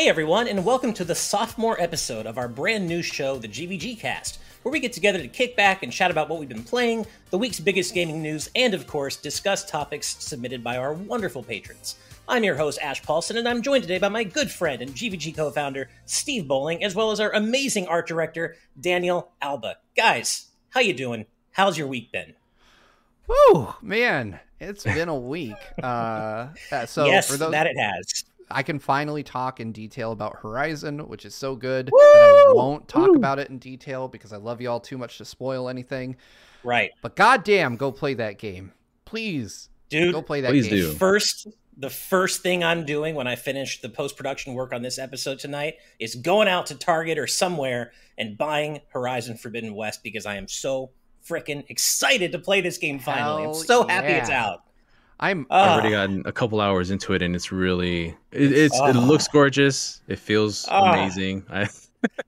Hey everyone, and welcome to the sophomore episode of our brand new show, the GVG Cast, where we get together to kick back and chat about what we've been playing, the week's biggest gaming news, and of course, discuss topics submitted by our wonderful patrons. I'm your host, Ash Paulson, and I'm joined today by my good friend and GVG co founder, Steve Bowling, as well as our amazing art director, Daniel Alba. Guys, how you doing? How's your week been? Whew, man, it's been a week. Uh, so yes, for those, that it has. I can finally talk in detail about Horizon, which is so good Woo! that I won't talk Woo! about it in detail because I love y'all too much to spoil anything. Right. But goddamn, go play that game, please, dude. Go play that please game. Do. First, the first thing I'm doing when I finish the post production work on this episode tonight is going out to Target or somewhere and buying Horizon Forbidden West because I am so freaking excited to play this game finally. Hell I'm so happy yeah. it's out. I'm uh, I've already gotten a couple hours into it and it's really it, it's uh, it looks gorgeous. It feels uh, amazing. I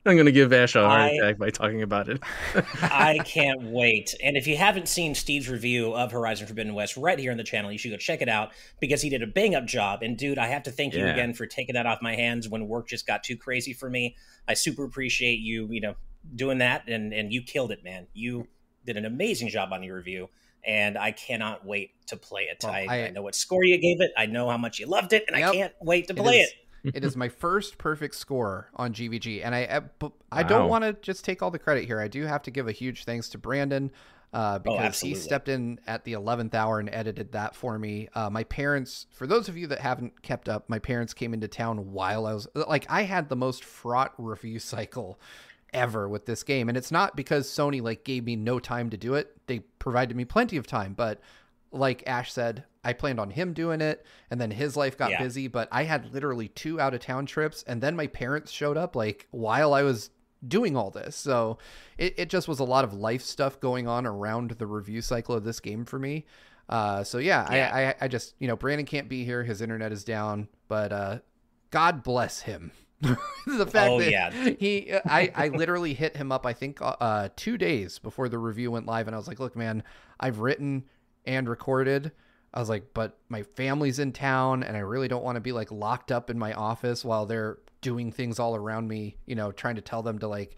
I'm gonna give Ash a heart I, attack by talking about it. I can't wait. And if you haven't seen Steve's review of Horizon Forbidden West right here on the channel, you should go check it out because he did a bang up job. And dude, I have to thank you again for taking that off my hands when work just got too crazy for me. I super appreciate you, you know, doing that and and you killed it, man. You did an amazing job on your review and I cannot wait to play it. Well, I, I, I, know what score you gave it. I know how much you loved it, and yep, I can't wait to play it. Is, it. it is my first perfect score on GVG, and I I don't want to just take all the credit here. I do have to give a huge thanks to Brandon. Uh, oh, because oh, he stepped in at the 11th hour and edited that for me. Uh, my parents, for those of you that haven't kept up, my parents came into town while I was like, I had the most fraught review cycle ever with this game. And it's not because Sony like gave me no time to do it. They provided me plenty of time, but like Ash said, I planned on him doing it and then his life got yeah. busy, but I had literally two out of town trips and then my parents showed up like while I was doing all this. So it, it just was a lot of life stuff going on around the review cycle of this game for me. Uh, so yeah, yeah. I, I, I just, you know, Brandon can't be here. His internet is down, but, uh, God bless him the fact oh, that yeah. he I, I literally hit him up i think uh, two days before the review went live and i was like look man i've written and recorded i was like but my family's in town and i really don't want to be like locked up in my office while they're doing things all around me you know trying to tell them to like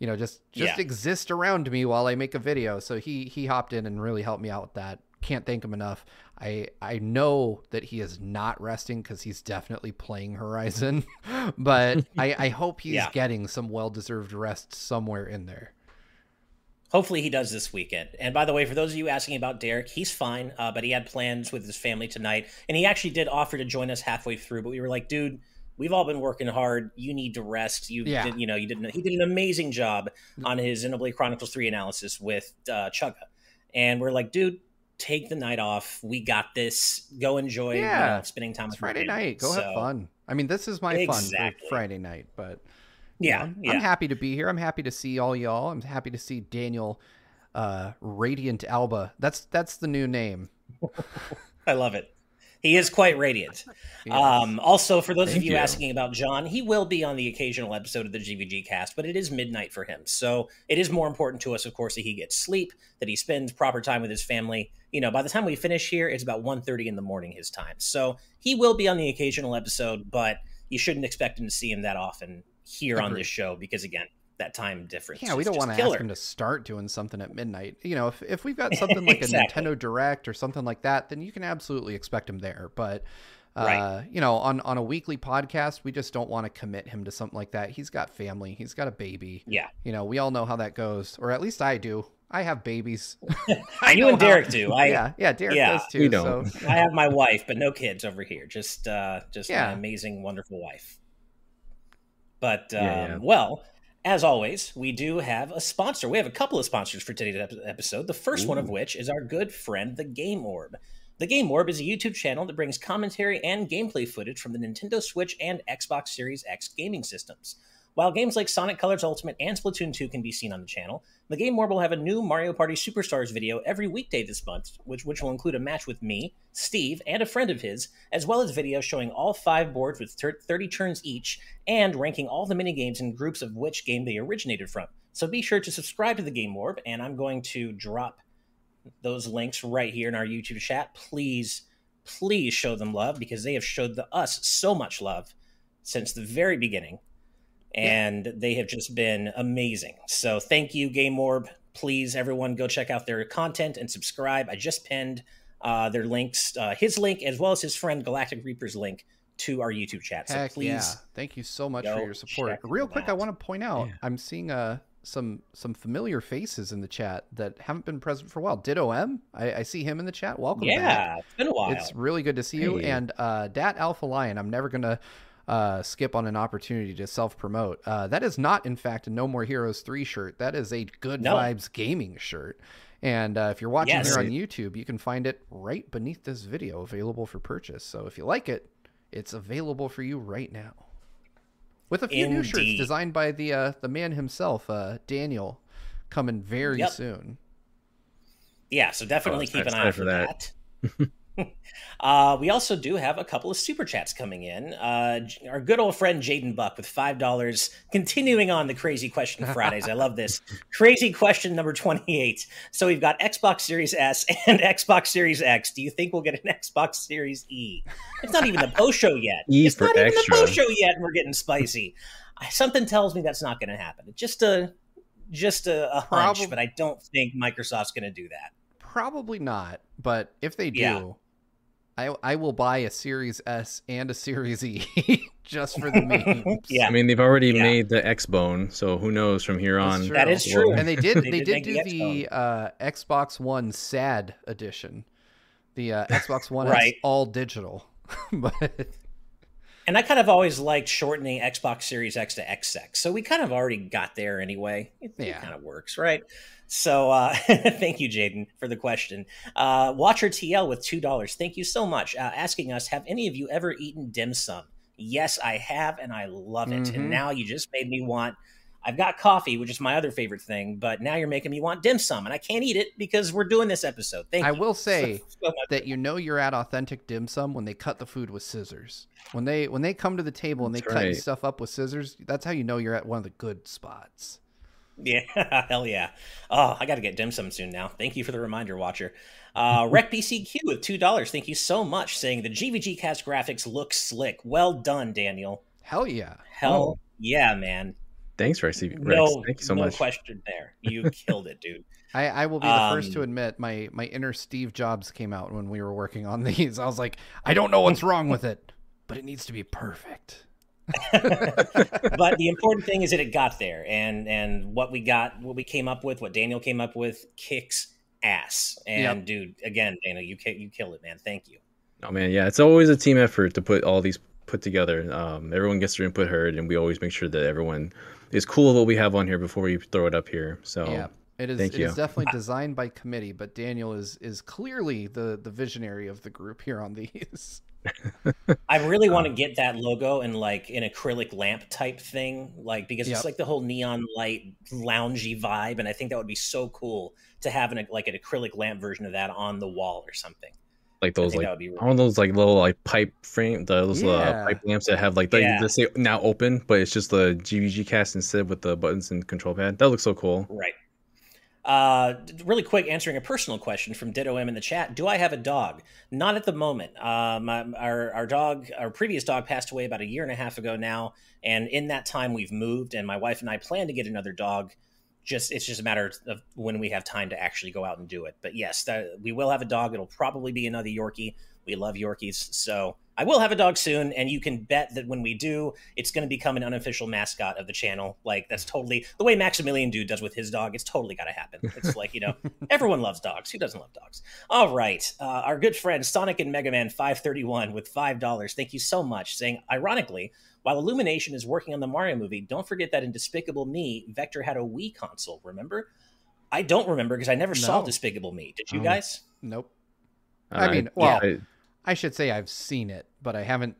you know just just yeah. exist around me while i make a video so he he hopped in and really helped me out with that can't thank him enough. I I know that he is not resting because he's definitely playing Horizon, but I, I hope he's yeah. getting some well deserved rest somewhere in there. Hopefully he does this weekend. And by the way, for those of you asking about Derek, he's fine, uh, but he had plans with his family tonight, and he actually did offer to join us halfway through. But we were like, dude, we've all been working hard. You need to rest. You yeah. did, you know, you didn't. He did an amazing job on his Xenoblade Chronicles Three analysis with uh, Chugga, and we're like, dude, take the night off. We got this. Go enjoy yeah. You know, spending time with Friday night. Go so, have fun. I mean, this is my exactly. fun Friday night, but yeah, know, yeah, I'm happy to be here. I'm happy to see all y'all. I'm happy to see Daniel uh Radiant Alba. That's that's the new name. I love it. He is quite radiant. Yes. Um, also, for those Thank of you, you, asking about John, he will be on the occasional episode of the GVG cast, but it is midnight for him. So it is more important to us, of course, that he gets sleep, that he spends proper time with his family. You know, by the time we finish here, it's about 1.30 in the morning his time. So he will be on the occasional episode, but you shouldn't expect him to see him that often here Agreed. on this show because, again, that time difference. Yeah, we don't want to ask him to start doing something at midnight. You know, if, if we've got something like exactly. a Nintendo Direct or something like that, then you can absolutely expect him there. But uh, right. you know, on on a weekly podcast, we just don't want to commit him to something like that. He's got family, he's got a baby. Yeah, you know, we all know how that goes, or at least I do. I have babies. I you and Derek how, do. I, yeah, yeah, Derek yeah, does too. So. I have my wife, but no kids over here. Just, uh, just yeah. an amazing, wonderful wife. But um, yeah, yeah. well, as always, we do have a sponsor. We have a couple of sponsors for today's episode. The first Ooh. one of which is our good friend, the Game Orb. The Game Orb is a YouTube channel that brings commentary and gameplay footage from the Nintendo Switch and Xbox Series X gaming systems. While games like Sonic Colors Ultimate and Splatoon 2 can be seen on the channel, the Game Orb will have a new Mario Party Superstars video every weekday this month, which, which will include a match with me, Steve, and a friend of his, as well as videos showing all five boards with 30 turns each and ranking all the minigames in groups of which game they originated from. So be sure to subscribe to the Game Orb, and I'm going to drop those links right here in our YouTube chat. Please, please show them love because they have showed the, us so much love since the very beginning, and yeah. they have just been amazing. So thank you, Game Orb. Please, everyone, go check out their content and subscribe. I just pinned uh, their links, uh, his link as well as his friend Galactic Reaper's link to our YouTube chat. So Heck please, yeah. thank you so much for your support. Real quick, out. I want to point out, yeah. I'm seeing uh, some some familiar faces in the chat that haven't been present for a while. Ditto M, I, I see him in the chat. Welcome. Yeah, back. it's been a while. It's really good to see you. Hey. And uh, Dat Alpha Lion, I'm never gonna uh, skip on an opportunity to self promote. Uh, that is not, in fact, a No More Heroes 3 shirt. That is a Good no. Vibes Gaming shirt. And uh, if you're watching yes. here on YouTube, you can find it right beneath this video, available for purchase. So if you like it, it's available for you right now. With a few Indeed. new shirts designed by the uh, the man himself, uh, Daniel, coming very yep. soon. Yeah, so definitely oh, keep an eye for that. that. uh, we also do have a couple of super chats coming in. Uh, our good old friend Jaden Buck with five dollars, continuing on the crazy question Fridays. I love this crazy question number twenty-eight. So we've got Xbox Series S and Xbox Series X. Do you think we'll get an Xbox Series E? It's not even the post show yet. E it's not even extra. the post show yet, and we're getting spicy. Something tells me that's not going to happen. It's just a just a, a hunch, Probably. but I don't think Microsoft's going to do that. Probably not. But if they do. Yeah I I will buy a Series S and a Series E just for the memes. yeah, I mean they've already yeah. made the X Bone, so who knows from here on? That is true. And they did they, they did, did do the, the uh, Xbox One Sad edition. The uh, Xbox One right. all digital, but. And I kind of always liked shortening Xbox Series X to XX, so we kind of already got there anyway. It, yeah. it kind of works, right? So uh, thank you, Jaden, for the question. Uh, Watcher TL with two dollars. Thank you so much. Uh, asking us, have any of you ever eaten dim sum? Yes, I have, and I love it. Mm-hmm. And now you just made me want. I've got coffee, which is my other favorite thing, but now you're making me want dim sum, and I can't eat it because we're doing this episode. Thank I you. I will say so that you know you're at authentic dim sum when they cut the food with scissors. When they when they come to the table and they that's cut right. stuff up with scissors, that's how you know you're at one of the good spots. Yeah, hell yeah. Oh, I got to get dim sum soon now. Thank you for the reminder, Watcher. Uh, RecBCQ with $2. Thank you so much. Saying the GVG cast graphics look slick. Well done, Daniel. Hell yeah. Hell oh. yeah, man. Thanks, Rex. No, Thank you so no much. No question there. You killed it, dude. I, I will be the um, first to um, admit my my inner Steve Jobs came out when we were working on these. I was like, I don't know what's wrong with it, but it needs to be perfect. but the important thing is that it got there, and and what we got, what we came up with, what Daniel came up with, kicks ass. And yep. dude, again, Daniel, you you kill it, man. Thank you. Oh man, yeah, it's always a team effort to put all these put together. Um, everyone gets their input heard, and we always make sure that everyone is cool with what we have on here before we throw it up here. So yeah. It is, Thank it you. is definitely designed by committee, but Daniel is is clearly the the visionary of the group here on these. I really want to um, get that logo in like an acrylic lamp type thing, like because yep. it's like the whole neon light loungy vibe, and I think that would be so cool to have an like an acrylic lamp version of that on the wall or something. Like those like really all those like little like pipe frame those uh, yeah. uh, pipe lamps that have like the, yeah. they say now open, but it's just the GVG cast instead with the buttons and control pad. That looks so cool. Right. Uh, really quick, answering a personal question from Ditto M in the chat. Do I have a dog? Not at the moment. Um, our our dog, our previous dog, passed away about a year and a half ago now, and in that time we've moved, and my wife and I plan to get another dog. Just it's just a matter of when we have time to actually go out and do it. But yes, we will have a dog. It'll probably be another Yorkie. We love Yorkies, so I will have a dog soon, and you can bet that when we do, it's going to become an unofficial mascot of the channel. Like that's totally the way Maximilian Dood does with his dog. It's totally got to happen. It's like you know, everyone loves dogs. Who doesn't love dogs? All right, uh, our good friend Sonic and Mega Man five thirty one with five dollars. Thank you so much. Saying ironically. While Illumination is working on the Mario movie, don't forget that in Despicable Me, Vector had a Wii console. Remember? I don't remember because I never no. saw Despicable Me. Did you oh, guys? Nope. I mean, well, yeah, I should say I've seen it, but I haven't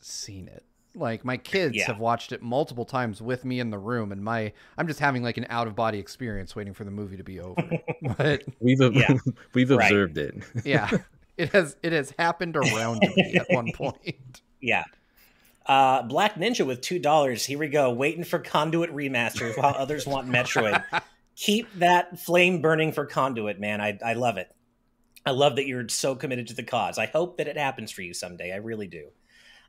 seen it. Like my kids yeah. have watched it multiple times with me in the room, and my I'm just having like an out of body experience waiting for the movie to be over. but we've yeah. we've observed right. it. yeah, it has it has happened around me at one point. Yeah. Uh, Black Ninja with two dollars. Here we go. Waiting for Conduit remaster while others want Metroid. Keep that flame burning for Conduit, man. I I love it. I love that you're so committed to the cause. I hope that it happens for you someday. I really do.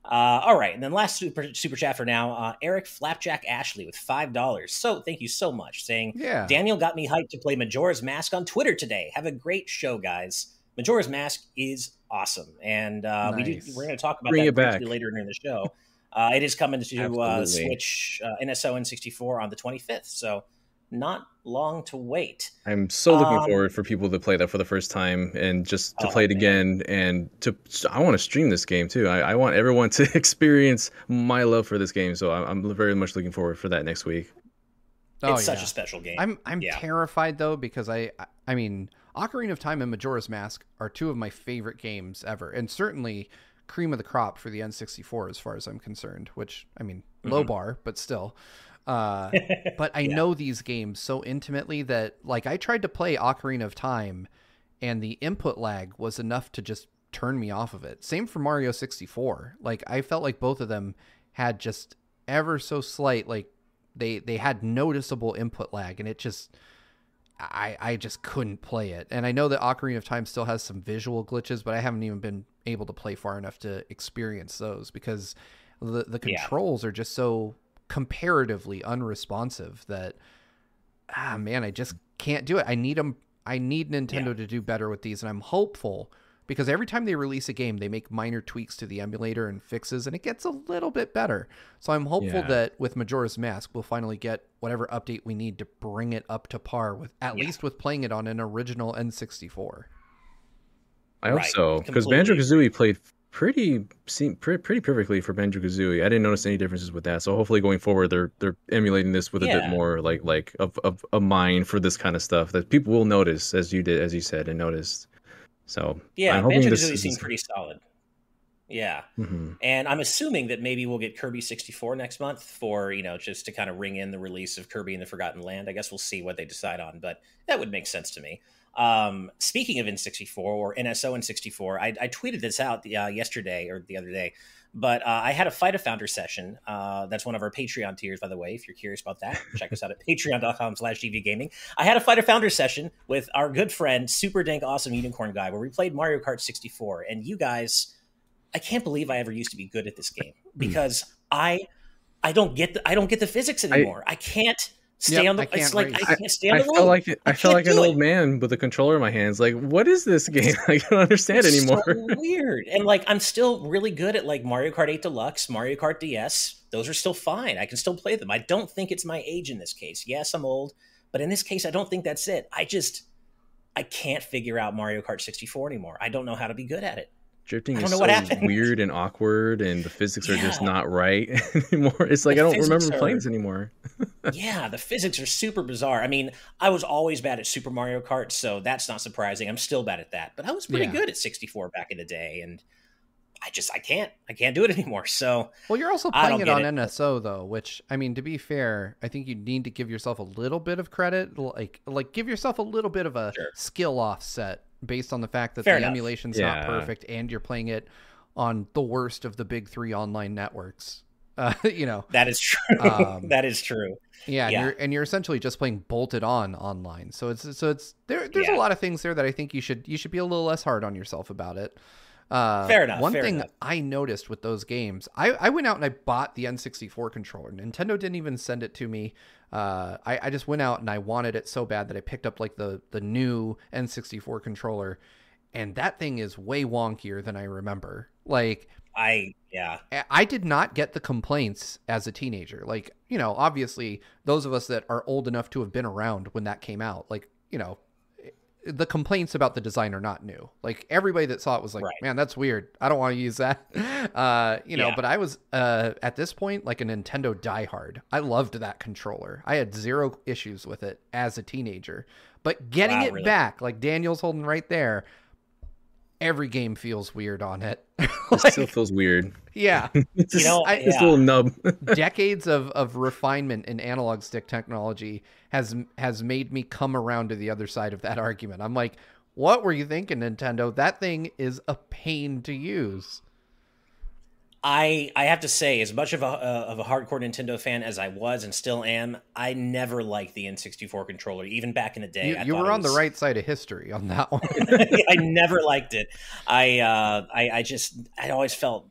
Uh, all right, and then last super super chat for now, uh, Eric Flapjack Ashley with five dollars. So thank you so much. Saying, yeah, Daniel got me hyped to play Majora's Mask on Twitter today. Have a great show, guys. Majora's Mask is awesome, and uh, nice. we do, we're going to talk about Bring that later in the show. Uh, it is coming to uh, Switch uh, NSO N64 on the 25th, so not long to wait. I'm so looking um, forward for people to play that for the first time and just to oh, play it man. again and to I want to stream this game too. I, I, want everyone to experience my love for this game, so I'm, I'm very much looking forward for that next week. Oh, it's such a special game. I'm I'm yeah. terrified though because I I mean Ocarina of Time and Majora's Mask are two of my favorite games ever, and certainly cream of the crop for the N64 as far as I'm concerned. Which I mean, mm-hmm. low bar, but still. Uh, but I yeah. know these games so intimately that like I tried to play Ocarina of Time, and the input lag was enough to just turn me off of it. Same for Mario 64. Like I felt like both of them had just ever so slight like they they had noticeable input lag, and it just I I just couldn't play it. And I know that Ocarina of Time still has some visual glitches, but I haven't even been able to play far enough to experience those because the the controls yeah. are just so comparatively unresponsive that ah man, I just can't do it. I need them I need Nintendo yeah. to do better with these and I'm hopeful because every time they release a game, they make minor tweaks to the emulator and fixes, and it gets a little bit better. So I'm hopeful yeah. that with Majora's Mask, we'll finally get whatever update we need to bring it up to par with, at yeah. least with playing it on an original N64. I hope right. so, because Banjo Kazooie played pretty pretty pretty perfectly for Banjo Kazooie. I didn't notice any differences with that. So hopefully going forward, they're they're emulating this with yeah. a bit more like like of, of a mind for this kind of stuff that people will notice, as you did, as you said, and noticed. So yeah, I'm Banjo Kazooie seems pretty solid. Yeah, mm-hmm. and I'm assuming that maybe we'll get Kirby 64 next month for you know just to kind of ring in the release of Kirby in the Forgotten Land. I guess we'll see what they decide on, but that would make sense to me. Um, speaking of N64 or NSO N64, I, I tweeted this out uh, yesterday or the other day, but uh, I had a Fight of Founder session. Uh, that's one of our Patreon tiers, by the way. If you're curious about that, check us out at patreon.com slash Gaming. I had a Fight of Founder session with our good friend, Super Dank Awesome Unicorn Guy, where we played Mario Kart 64. And you guys, I can't believe I ever used to be good at this game hmm. because I I don't get the I don't get the physics anymore. I, I can't stay yep, on the. It's like I can't stay on I, the I felt like I, I felt like an old man with a controller in my hands. Like, what is this game? I don't understand it's anymore. So weird. And like, I'm still really good at like Mario Kart 8 Deluxe, Mario Kart DS. Those are still fine. I can still play them. I don't think it's my age in this case. Yes, I'm old, but in this case, I don't think that's it. I just I can't figure out Mario Kart 64 anymore. I don't know how to be good at it drifting is so weird and awkward and the physics are yeah. just not right anymore it's like the i don't remember are, planes anymore yeah the physics are super bizarre i mean i was always bad at super mario kart so that's not surprising i'm still bad at that but i was pretty yeah. good at 64 back in the day and I just I can't I can't do it anymore. So well, you're also playing it on it. NSO though, which I mean to be fair, I think you need to give yourself a little bit of credit, like like give yourself a little bit of a sure. skill offset based on the fact that Fair the enough. emulation's yeah. not perfect and you're playing it on the worst of the big three online networks. Uh, you know that is true. Um, that is true. Yeah, and, You're, and you're essentially just playing bolted on online. So it's so it's there. There's yeah. a lot of things there that I think you should you should be a little less hard on yourself about it. Uh, fair enough. One fair thing enough. I noticed with those games, I, I went out and I bought the N64 controller. Nintendo didn't even send it to me. Uh, I, I just went out and I wanted it so bad that I picked up like the the new N64 controller, and that thing is way wonkier than I remember. Like I yeah. I did not get the complaints as a teenager. Like, you know, obviously those of us that are old enough to have been around when that came out, like, you know, the complaints about the design are not new. Like everybody that saw it was like, right. "Man, that's weird. I don't want to use that." Uh, you know, yeah. but I was uh, at this point like a Nintendo diehard. I loved that controller. I had zero issues with it as a teenager. But getting wow, it really? back, like Daniel's holding right there, every game feels weird on it. like, it still feels weird. Yeah, just, you know, I, yeah. a little nub. decades of of refinement in analog stick technology has has made me come around to the other side of that argument. I'm like, what were you thinking, Nintendo? That thing is a pain to use. I I have to say, as much of a uh, of a hardcore Nintendo fan as I was and still am, I never liked the N64 controller, even back in the day. You, you were on was... the right side of history on that one. I never liked it. I uh, I I just I always felt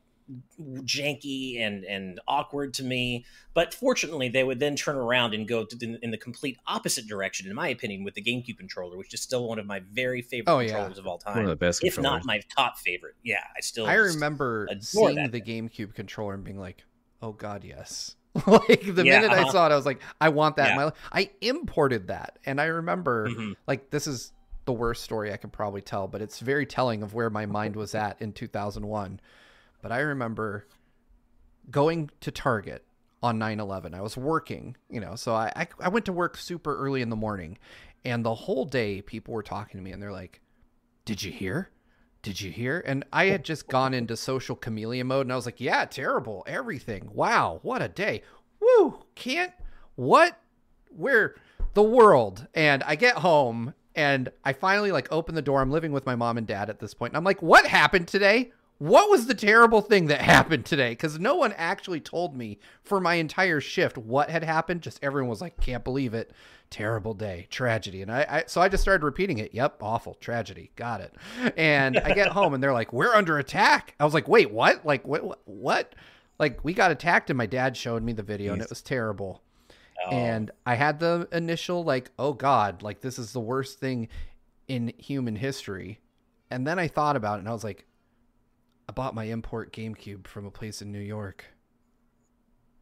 janky and and awkward to me. But fortunately, they would then turn around and go in, in, the complete opposite direction, in my opinion, with the GameCube controller, which is still one of my very favorite oh, controllers of all time. One of the best, if not my top favorite. Yeah, I still. I remember seeing the GameCube controller and being like, "Oh God, yes." like the yeah, minute uh-huh. I saw it, I was like, "I want that." Yeah. My I imported that, and I remember mm-hmm. like this is the worst story I can probably tell, but it's very telling of where my mind was at in 2001 but I remember going to Target on 9-11 i was working you know so I, I, I went to work super early in the morning and the whole day people were talking to me and they're like did you hear? Did you hear? And i had just gone into social chameleon mode and i was like yeah terrible everything. Wow what a day. Woo can't what? Where? The world. And i get home and i finally like open the door. I'm living with my mom and dad at this point and i'm like what happened today what was the terrible thing that happened today? Because no one actually told me for my entire shift what had happened. Just everyone was like, can't believe it. Terrible day, tragedy. And I, I so I just started repeating it. Yep, awful, tragedy. Got it. And I get home and they're like, we're under attack. I was like, wait, what? Like, what? What? Like, we got attacked and my dad showed me the video Jeez. and it was terrible. Oh. And I had the initial, like, oh God, like, this is the worst thing in human history. And then I thought about it and I was like, I bought my import GameCube from a place in New York.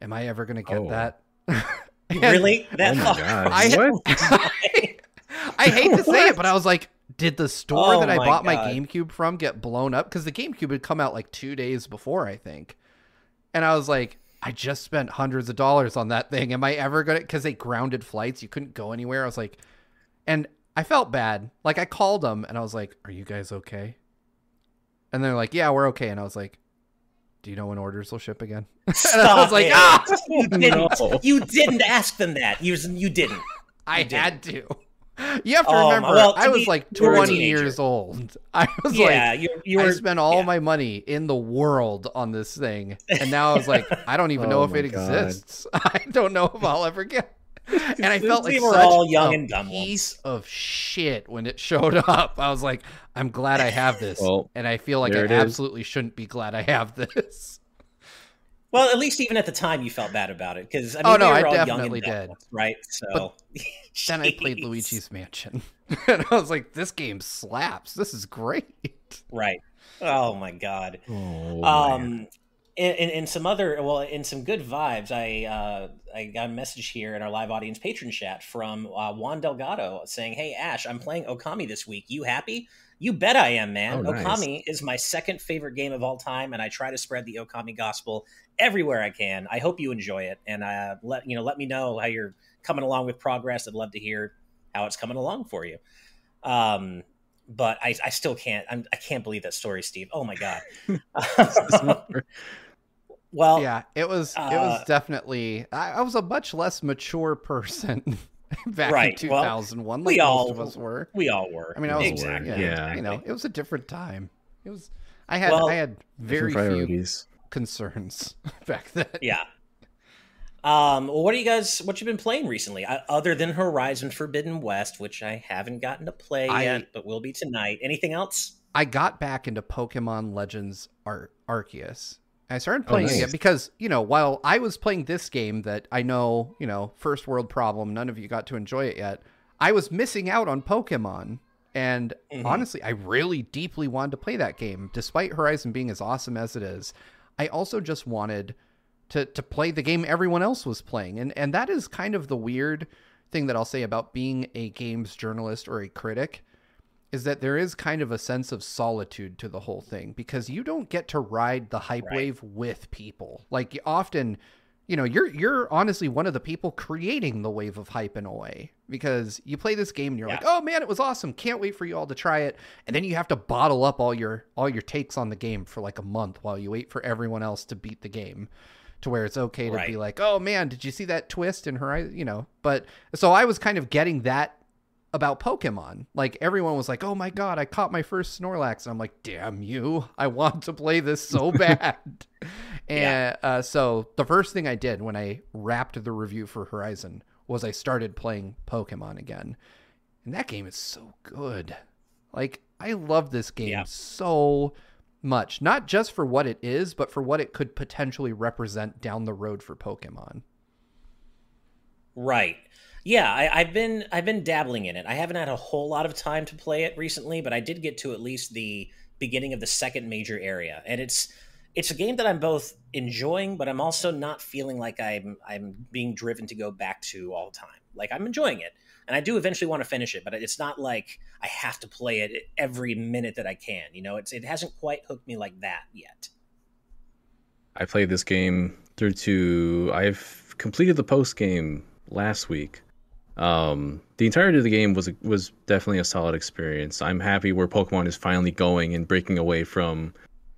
Am I ever gonna get oh. that? really? That oh I, I, I, hate to say it, but I was like, did the store oh that I bought God. my GameCube from get blown up? Because the GameCube had come out like two days before, I think. And I was like, I just spent hundreds of dollars on that thing. Am I ever gonna? Because they grounded flights, you couldn't go anywhere. I was like, and I felt bad. Like I called them and I was like, "Are you guys okay?" And they're like, "Yeah, we're okay." And I was like, "Do you know when orders will ship again?" and I was like, "Ah, you didn't. No. You didn't ask them that. You you didn't. I had to." You have to um, remember, well, to I was be, like 20 years old. I was yeah, like, you, you were, I spent all yeah. my money in the world on this thing, and now I was like, I don't even oh know if it God. exists. I don't know if I'll ever get and I felt like we were all young and dumb piece ones. of shit when it showed up. I was like, I'm glad I have this, well, and I feel like I absolutely is. shouldn't be glad I have this. Well, at least even at the time you felt bad about it because I mean, oh no, we I definitely did, ones, right? So then I played Luigi's Mansion, and I was like, this game slaps. This is great. Right. Oh my god. Oh, um, in, some other well in some good vibes i uh, i got a message here in our live audience patron chat from uh, juan delgado saying hey ash i'm playing okami this week. You happy? You bet i am man. Oh, nice. okami is my second favorite game of all time and i try to spread the okami gospel everywhere i can. I hope you enjoy it and uh, let you know let me know how you're coming along with progress. I'd love to hear how it's coming along for you. Um, but I, I still can't I'm, I can not believe that story, Steve. Oh my god! Well, yeah, it was uh, it was uh, definitely. I, I, was a much less mature person back right. in 2001. Well, like we all of us were. We all were. I mean, I was exactly. Yeah, yeah, you know, it was a different time. It was. I had well, I had very few concerns back then. Yeah. Um, well, what are you guys? What you've been playing recently, uh, other than Horizon Forbidden West, which I haven't gotten to play I, yet, but will be tonight. Anything else? I got back into Pokemon Legends Ar- Arceus I started oh, playing oh, nice. it because, you know, while I was playing this game that I know, you know, first world problem, none of you got to enjoy it yet, I was missing out on Pokemon. And mm-hmm. honestly, I really deeply wanted to play that game, despite Horizon being as awesome as it is. I also just wanted to to play the game everyone else was playing. And and that is kind of the weird thing that I'll say about being a games journalist or a critic is that there is kind of a sense of solitude to the whole thing because you don't get to ride the hype right. wave with people. Like often, you know, you're you're honestly one of the people creating the wave of hype in a way because you play this game and you're yeah. like, "Oh man, it was awesome. Can't wait for you all to try it." And then you have to bottle up all your all your takes on the game for like a month while you wait for everyone else to beat the game to where it's okay to right. be like, "Oh man, did you see that twist in Horizon?" You know. But so I was kind of getting that about Pokemon. Like everyone was like, "Oh my god, I caught my first Snorlax." And I'm like, "Damn you. I want to play this so bad." and yeah. uh, so the first thing I did when I wrapped the review for Horizon was I started playing Pokemon again. And that game is so good. Like I love this game yeah. so much, not just for what it is, but for what it could potentially represent down the road for Pokemon. Right. Yeah, I, have been I've been dabbling in it. I haven't had a whole lot of time to play it recently, but I did get to at least the beginning of the second major area, and it's it's a game that I'm both enjoying, but I'm also not feeling like I'm I'm being driven to go back to all the time. Like I'm enjoying it, and I do eventually want to finish it, but it's not like I have to play it every minute that I can. You know, it's it hasn't quite hooked me like that yet. I played this game through to I've completed the post game last week. Um, the entirety of the game was was definitely a solid experience. I'm happy where Pokemon is finally going and breaking away from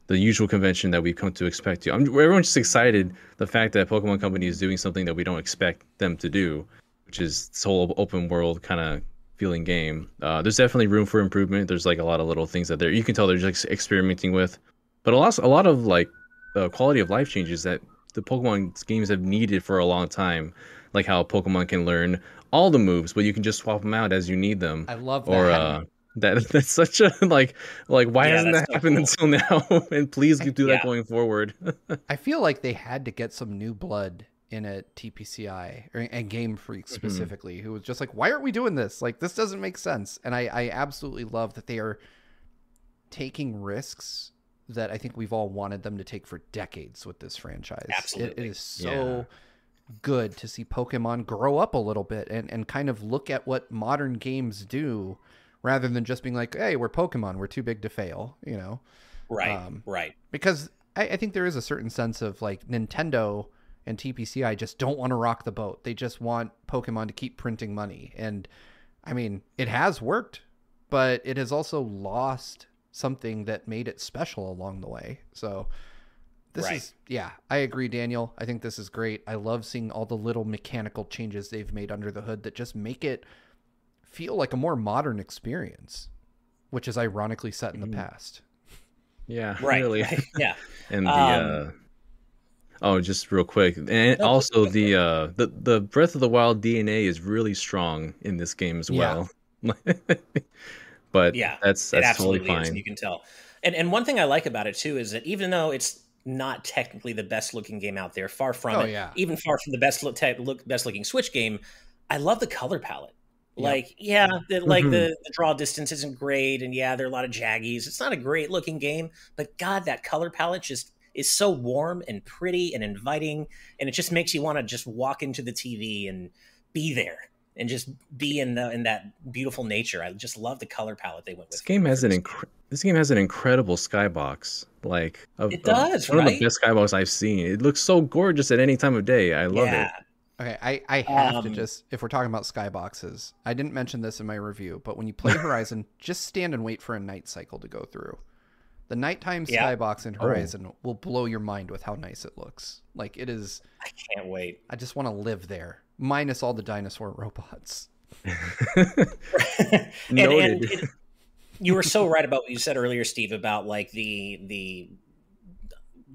the usual convention that we've come to expect to. I'm, everyone's just excited the fact that Pokemon Company is doing something that we don't expect them to do, which is this whole open world kind of feeling game. Uh, there's definitely room for improvement. There's like a lot of little things that they're you can tell they're just experimenting with, but a lot a lot of like uh, quality of life changes that the Pokemon games have needed for a long time, like how Pokemon can learn all the moves, but you can just swap them out as you need them. I love that. Or uh, that that's such a like like why yeah, hasn't that so happened cool. until now? and please do that going forward. I feel like they had to get some new blood in a TPCI or, and Game Freak mm-hmm. specifically, mm-hmm. who was just like, "Why aren't we doing this? Like, this doesn't make sense." And I, I absolutely love that they are taking risks that I think we've all wanted them to take for decades with this franchise. Absolutely, it, it is so yeah. Good to see Pokemon grow up a little bit and and kind of look at what modern games do rather than just being like, "Hey, we're Pokemon. We're too big to fail." You know, right? Um, right. Because I, I think there is a certain sense of like Nintendo and TPCI just don't want to rock the boat. They just want Pokemon to keep printing money, and I mean, it has worked, but it has also lost something that made it special along the way. So. This right. is yeah, I agree, Daniel. I think this is great. I love seeing all the little mechanical changes they've made under the hood that just make it feel like a more modern experience, which is ironically set in the mm. past. Yeah, right. Really. Yeah. and the um, uh, oh, just real quick, and also the uh, the the Breath of the Wild DNA is really strong in this game as well. Yeah. but yeah, that's that's totally fine. Is, you can tell. And and one thing I like about it too is that even though it's not technically the best looking game out there, far from oh, it, yeah. even far from the best look, look best looking Switch game, I love the color palette. Like, yeah, the, like mm-hmm. the, the, draw distance isn't great, and yeah, there are a lot of jaggies. It's not a great looking game, but God, that color palette just is so warm and pretty and inviting, and it just makes you want to just walk into the TV and be there and just be in the in that beautiful nature. I just love the color palette they went with. This game has an inc- this game has an incredible skybox. Like it does, one right? of the best skybox I've seen. It looks so gorgeous at any time of day. I love yeah. it. Okay, I, I have um, to just if we're talking about skyboxes, I didn't mention this in my review, but when you play Horizon, just stand and wait for a night cycle to go through. The nighttime yeah. skybox in oh. Horizon oh. will blow your mind with how nice it looks. Like it is I can't wait. I just want to live there. Minus all the dinosaur robots. and, and it, you were so right about what you said earlier, Steve, about like the the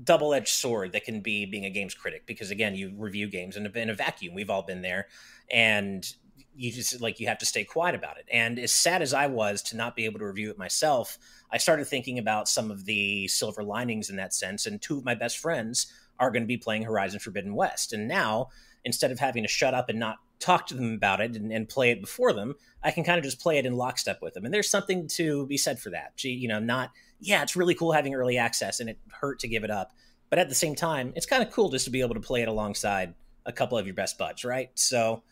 double-edged sword that can be being a games critic because again you review games in a, in a vacuum. We've all been there. And you just like you have to stay quiet about it. And as sad as i was to not be able to review it myself i started thinking about some of the silver linings in that sense. And two of my best friends are going to be playing horizon forbidden west. And now instead of having to shut up and not talk to them about it and, and play it before them i can kind of just play it in lockstep with them and there's something to be said for that you know not yeah, it's really cool having early access and it hurt to give it up. But at the same time, it's kind of cool just to be able to play it alongside a couple of your best buds, right? So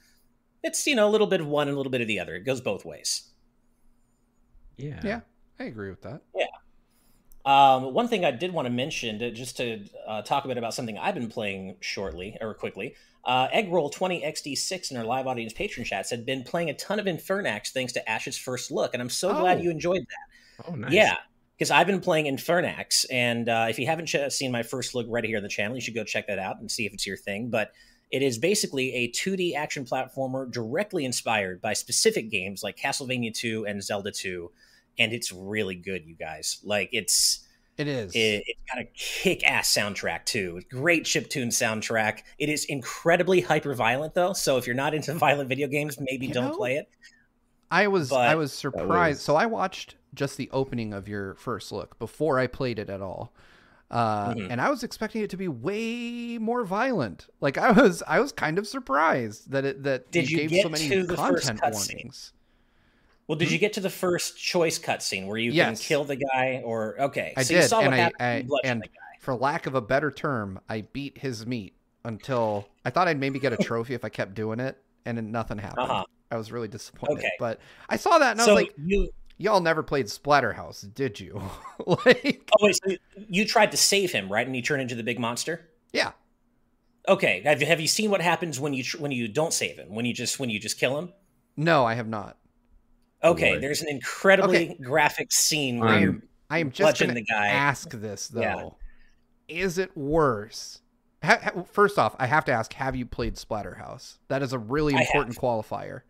it's, you know, a little bit of one and a little bit of the other. It goes both ways. Yeah. Yeah. I agree with that. Yeah. Um, one thing I did want to mention, to, just to uh, talk a bit about something I've been playing shortly or quickly. Uh, Eggroll20XD6 in our live audience patron chats had been playing a ton of Infernax thanks to Ash's first look, and I'm so oh. glad you enjoyed that. Oh, nice. Yeah, because I've been playing Infernax, and uh, if you haven't ch- seen my first look right here on the channel, you should go check that out and see if it's your thing. But it is basically a 2D action platformer directly inspired by specific games like Castlevania 2 and Zelda 2, and it's really good, you guys. Like it's it is. It, has got a kick-ass soundtrack too. Great chip tune soundtrack. It is incredibly hyper violent though, so if you're not into violent video games, maybe you don't know, play it. I was but I was surprised. Was... So I watched just the opening of your first look before I played it at all. Uh, mm-hmm. and I was expecting it to be way more violent. Like I was, I was kind of surprised that it that did you, gave so many content warnings. Well, did you get to the first choice cutscene where you yes. can kill the guy or okay? I so did, and I, I and for lack of a better term, I beat his meat until I thought I'd maybe get a trophy if I kept doing it, and then nothing happened. Uh-huh. I was really disappointed. Okay. But I saw that and I was like, you y'all never played Splatterhouse, did you? like, oh wait, so you tried to save him, right? And he turned into the big monster. Yeah. Okay. Have you have you seen what happens when you when you don't save him? When you just when you just kill him? No, I have not. Okay, there's an incredibly okay. graphic scene where I am, I am just going to ask this though: yeah. Is it worse? Ha, ha, first off, I have to ask: Have you played Splatterhouse? That is a really important qualifier.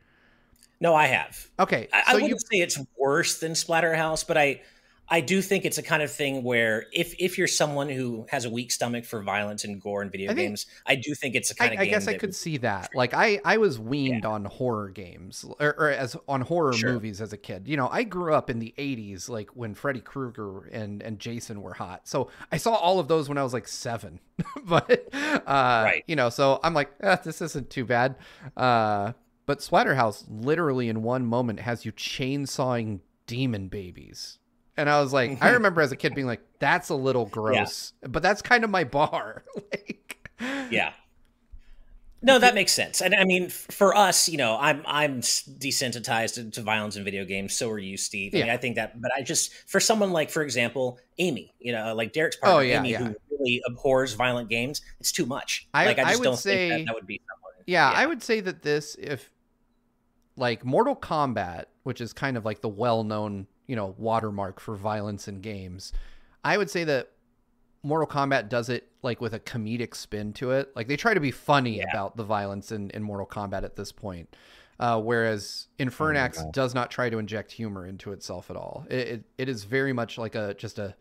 No, I have. Okay, I, so I wouldn't you... say it's worse than Splatterhouse, but I I do think it's a kind of thing where if if you're someone who has a weak stomach for violence and gore in video I think, games, I do think it's a kind I, of. I guess I could see that. Like I I was weaned yeah. on horror games or, or, as on horror sure. movies as a kid. You know, I grew up in the '80s, like when Freddy Krueger and and Jason were hot. So I saw all of those when I was like seven. but uh, right, you know, so I'm like, eh, this isn't too bad. Uh, but Splatterhouse literally in one moment has you chainsawing demon babies. And I was like, I remember as a kid being like, that's a little gross, yeah. but that's kind of my bar. like, yeah. No, that makes sense. And I mean, for us, you know, I'm I'm desensitized to, to violence in video games. So are you, Steve. I, yeah. mean, I think that, but I just for someone like, for example, Amy, you know, like Derek's oh, partner, oh, yeah, Amy, yeah. who really abhors violent games, it's too much. I, like, I just I don't say, think that, that would be someone. Yeah, yeah, I would say that this, if like Mortal Kombat, which is kind of like the well-known, you know, watermark for violence in games, I would say that Mortal Kombat does it like with a comedic spin to it. Like they try to be funny yeah. about the violence in, in Mortal Kombat at this point. Uh, whereas Infernax oh does not try to inject humor into itself at all. It, it, it is very much like a just a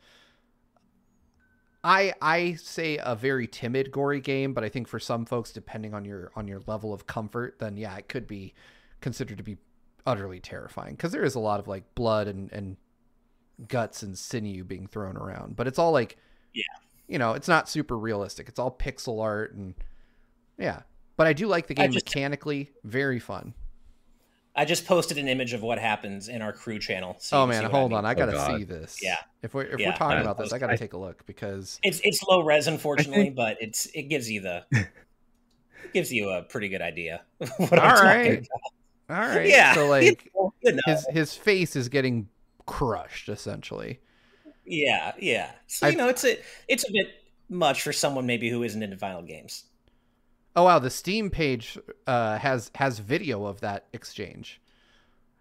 I I say a very timid gory game, but I think for some folks, depending on your on your level of comfort, then yeah, it could be considered to be utterly terrifying because there is a lot of like blood and and guts and sinew being thrown around, but it's all like yeah, you know, it's not super realistic. It's all pixel art and yeah. But I do like the game just, mechanically, very fun. I just posted an image of what happens in our crew channel. So oh man, hold I mean. on, I gotta oh, see this. Yeah, if we're if yeah, we're talking about this, I gotta take a look because it's it's low res, unfortunately, think... but it's it gives you the gives you a pretty good idea. what All I'm right. About. All right. Yeah. So like you know. his his face is getting crushed essentially. Yeah, yeah. So you I've, know, it's a it's a bit much for someone maybe who isn't into violent games. Oh wow, the Steam page uh, has has video of that exchange.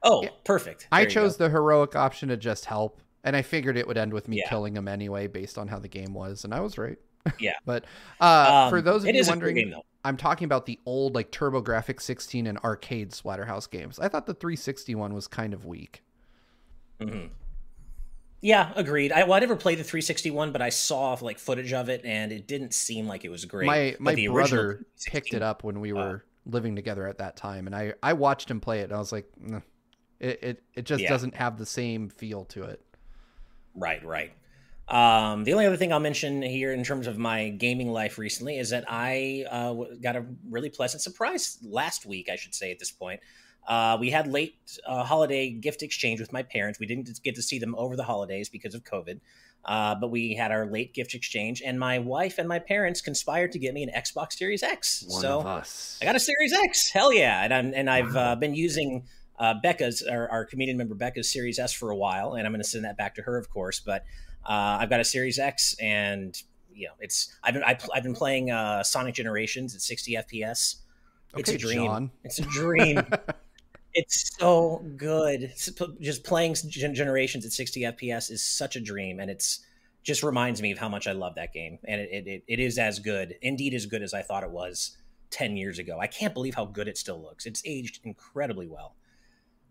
Oh, yeah. perfect. There I chose the heroic option to just help, and I figured it would end with me yeah. killing him anyway, based on how the game was, and I was right. Yeah. but uh, um, for those of you wondering, game, I'm talking about the old like TurboGrafx 16 and arcade Splatterhouse games. I thought the 360 one was kind of weak. Mm-hmm. Yeah, agreed. I, well, I never played the 360 one, but I saw like footage of it, and it didn't seem like it was great. My my brother picked it up when we were uh, living together at that time, and I I watched him play it, and I was like, it it it just yeah. doesn't have the same feel to it. Right, right. Um, the only other thing I'll mention here in terms of my gaming life recently is that I uh, got a really pleasant surprise last week, I should say at this point. Uh, we had late uh, holiday gift exchange with my parents. We didn't get to see them over the holidays because of COVID, uh, but we had our late gift exchange, and my wife and my parents conspired to get me an Xbox Series X. One so I got a Series X. Hell yeah! And, I'm, and I've wow. Uh, been using uh, Becca's, our, our comedian member Becca's Series S for a while, and I'm going to send that back to her, of course. But uh, I've got a Series X, and you know, it's I've been I, have been playing uh, Sonic Generations at 60 FPS. It's okay, a dream. John. It's a dream. it's so good. Just playing Generations at 60 FPS is such a dream, and it's just reminds me of how much I love that game. And it, it, it is as good, indeed, as good as I thought it was 10 years ago. I can't believe how good it still looks. It's aged incredibly well.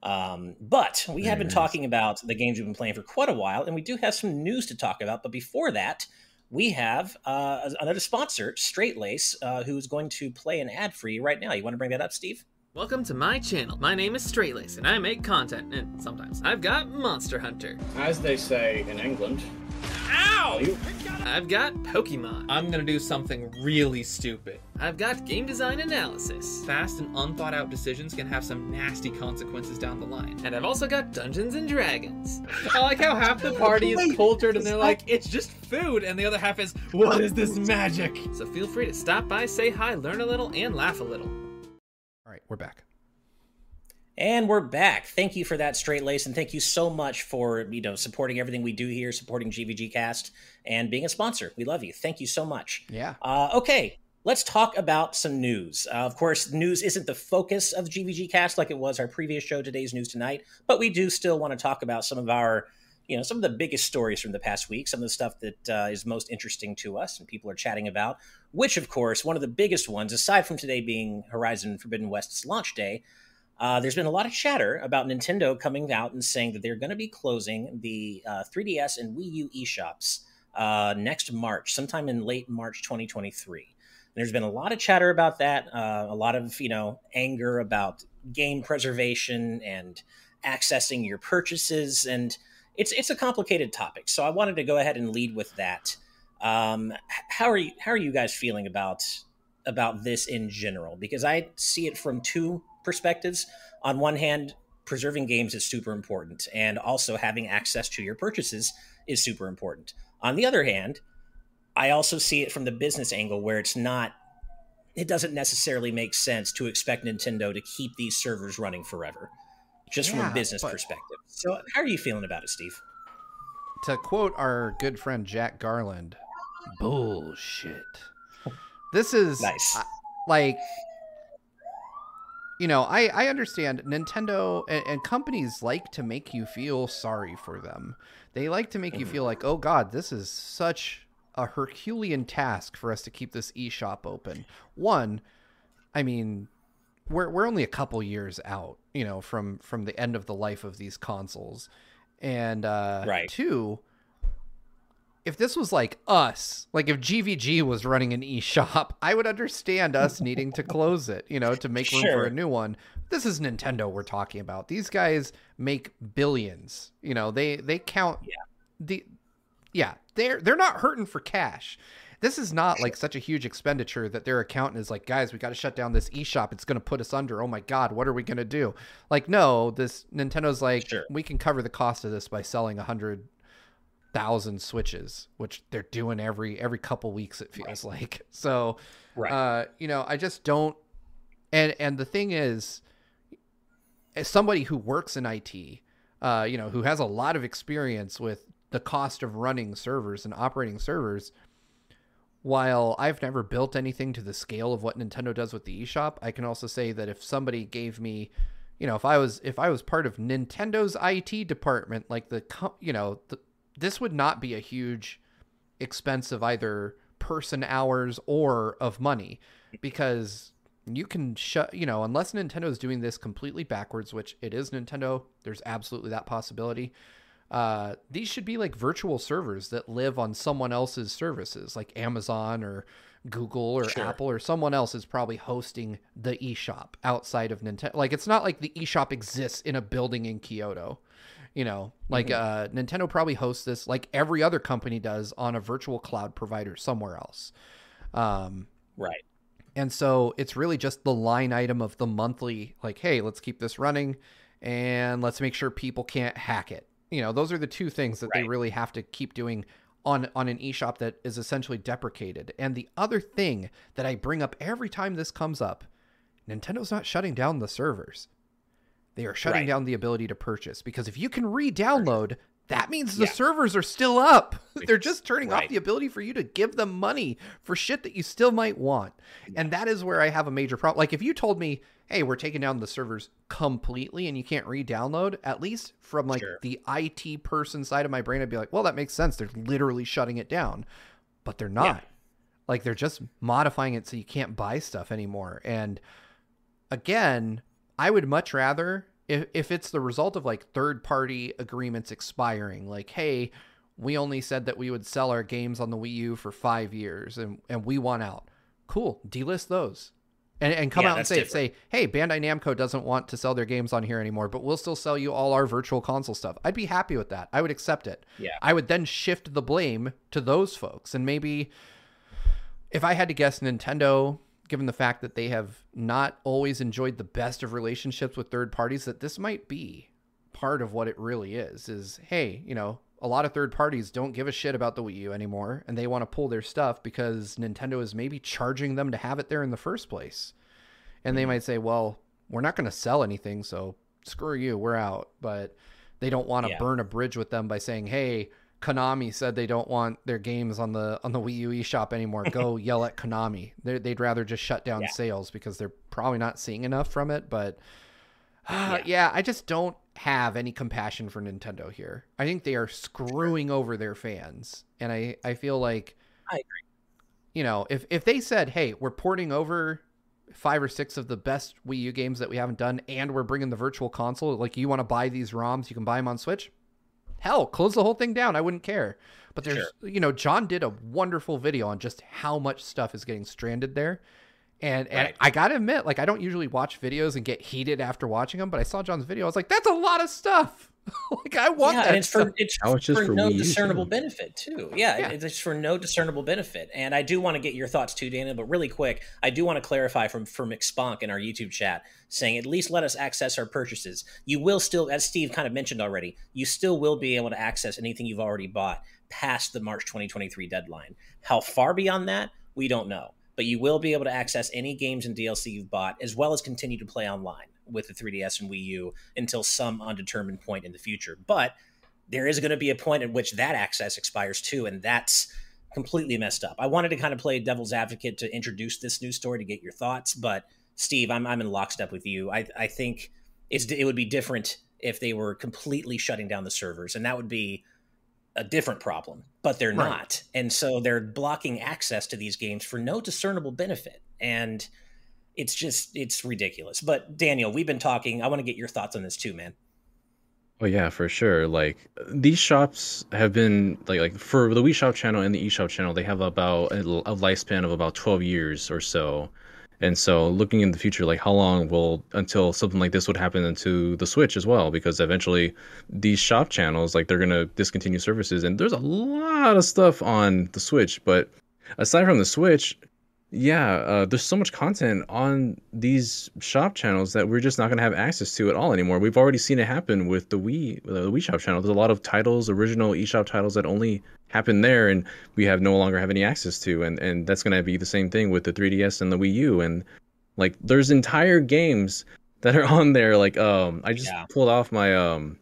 Um, but we have been talking about the games we've been playing for quite a while, and we do have some news to talk about. But before that, we have uh, another sponsor, Straight Lace, uh, who is going to play an ad for you right now. You want to bring that up, Steve? Welcome to my channel. My name is Straight and I make content, and sometimes I've got Monster Hunter. As they say in England. Ow! I've got Pokemon. I'm gonna do something really stupid. I've got game design analysis. Fast and unthought out decisions can have some nasty consequences down the line. And I've also got Dungeons and Dragons. I like how half the party is cultured and they're like, it's just food, and the other half is, what is this magic? So feel free to stop by, say hi, learn a little, and laugh a little. All right, we're back. And we're back. Thank you for that straight lace, and thank you so much for you know supporting everything we do here, supporting GVG Cast, and being a sponsor. We love you. Thank you so much. Yeah. Uh, okay, let's talk about some news. Uh, of course, news isn't the focus of GVG Cast like it was our previous show, today's news tonight, but we do still want to talk about some of our you know some of the biggest stories from the past week some of the stuff that uh, is most interesting to us and people are chatting about which of course one of the biggest ones aside from today being horizon forbidden west's launch day uh, there's been a lot of chatter about nintendo coming out and saying that they're going to be closing the uh, 3ds and wii u eShops uh, next march sometime in late march 2023 there's been a lot of chatter about that uh, a lot of you know anger about game preservation and accessing your purchases and it's it's a complicated topic. So I wanted to go ahead and lead with that. Um, how are you how are you guys feeling about about this in general? Because I see it from two perspectives. On one hand, preserving games is super important, and also having access to your purchases is super important. On the other hand, I also see it from the business angle where it's not it doesn't necessarily make sense to expect Nintendo to keep these servers running forever just yeah, from a business but... perspective. So, how are you feeling about it, Steve? To quote our good friend Jack Garland, bullshit. This is nice. Uh, like, you know, I, I understand Nintendo and, and, companies like to make you feel sorry for them. They like to make mm-hmm. you feel like, oh God, this is such a Herculean task for us to keep this eShop open. One, I mean, we're we're only a couple years out, you know, from from the end of the life of these consoles, and uh, right. two, if this was like us, like if GVG was running an eShop, I would understand us needing to close it, you know, to make room sure. for a new one. This is Nintendo we're talking about. These guys make billions. You know, they they count yeah. the yeah, they're they're not hurting for cash this is not like such a huge expenditure that their accountant is like, guys, we got to shut down this eShop. It's going to put us under. Oh my God, what are we going to do? Like, no, this Nintendo's like, sure. we can cover the cost of this by selling a hundred thousand switches, which they're doing every every couple weeks. It feels right. like so. Right. Uh, you know, I just don't. And and the thing is, as somebody who works in IT, uh, you know, who has a lot of experience with the cost of running servers and operating servers, while I've never built anything to the scale of what Nintendo does with the eShop, I can also say that if somebody gave me, you know, if I was if I was part of Nintendo's IT department, like the you know, the, this would not be a huge expense of either person hours or of money because you can shut, you know, unless Nintendo is doing this completely backwards, which it is Nintendo, there's absolutely that possibility uh, these should be like virtual servers that live on someone else's services, like Amazon or Google or sure. Apple or someone else is probably hosting the eShop outside of Nintendo. Like it's not like the eShop exists in a building in Kyoto. You know, like mm-hmm. uh, Nintendo probably hosts this like every other company does on a virtual cloud provider somewhere else. Um, right. And so it's really just the line item of the monthly, like, hey, let's keep this running and let's make sure people can't hack it you know, those are the two things that right. they really have to keep doing on on an eShop that is essentially deprecated. And the other thing that I bring up every time this comes up, Nintendo's not shutting down the servers. They are shutting right. down the ability to purchase because if you can re-download, that means the yeah. servers are still up. They're just turning right. off the ability for you to give them money for shit that you still might want. Yeah. And that is where I have a major problem. Like if you told me, "Hey, we're taking down the servers completely and you can't re-download," at least from like sure. the IT person side of my brain I'd be like, "Well, that makes sense. They're literally shutting it down." But they're not. Yeah. Like they're just modifying it so you can't buy stuff anymore. And again, I would much rather if if it's the result of like third party agreements expiring, like hey, we only said that we would sell our games on the Wii U for five years and and we want out. Cool, delist those. and, and come yeah, out and say different. say, hey, Bandai Namco doesn't want to sell their games on here anymore, but we'll still sell you all our virtual console stuff. I'd be happy with that. I would accept it. Yeah. I would then shift the blame to those folks, and maybe if I had to guess, Nintendo, given the fact that they have not always enjoyed the best of relationships with third parties, that this might be part of what it really is. Is hey, you know, a lot of third parties don't give a shit about the Wii U anymore and they want to pull their stuff because Nintendo is maybe charging them to have it there in the first place. And they hmm. might say, well, we're not going to sell anything, so screw you, we're out. But they don't want to yeah. burn a bridge with them by saying, hey, Konami said they don't want their games on the on the Wii U eShop anymore. Go yell at Konami. they would rather just shut down yeah. sales because they're probably not seeing enough from it. But uh, yeah. yeah, I just don't have any compassion for Nintendo here. I think they are screwing over their fans, and I I feel like I agree. You know, if if they said, "Hey, we're porting over five or six of the best Wii U games that we haven't done, and we're bringing the virtual console. Like, you want to buy these ROMs, you can buy them on Switch. Hell, close the whole thing down. I wouldn't care. But there's, sure. you know, John did a wonderful video on just how much stuff is getting stranded there. And and right. I gotta admit, like I don't usually watch videos and get heated after watching them, but I saw John's video. I was like, that's a lot of stuff. like I want yeah, that. And it's for it's for, for, no discernible benefit too. Yeah, yeah, it's for no discernible benefit. And I do want to get your thoughts too, Daniel. But really quick, I do want to clarify from from McSpunk in our YouTube chat saying at least let us access our purchases. You will still, as Steve kind of mentioned already, you still will be able to access anything you've already bought past the March 2023 deadline. How far beyond that, we don't know but you will be able to access any games and DLC you've bought, as well as continue to play online with the 3DS and Wii U until some undetermined point in the future. But there is going to be a point at which that access expires too, and that's completely messed up. I wanted to kind of play devil's advocate to introduce this news story to get your thoughts, but Steve, I'm I'm in lockstep with you. I I think it would be different if they were completely shutting down the servers, and that would be a different problem, but they're right. not. And so they're blocking access to these games for no discernible benefit. And it's just, it's ridiculous. But Daniel, we've been talking. I want to get your thoughts on this too, man. Oh yeah, for sure. Like these shops have been like like for the Wii Shop channel and the eShop channel, they have about a, a lifespan of about 12 years or so. And so looking in the future, like how long will until something like this would happen into the Switch as well? Because eventually these shop channels, like they're gonna discontinue services and there's a lot of stuff on the Switch, but aside from the Switch, yeah, uh, there's so much content on these shop channels that we're just not going to have access to at all anymore. We've already seen it happen with the Wii, the Wii Shop channel. There's a lot of titles, original eShop titles that only happen there, and we have no longer have any access to. And and that's going to be the same thing with the 3DS and the Wii U. And like, there's entire games that are on there. Like, um, I just yeah. pulled off my um,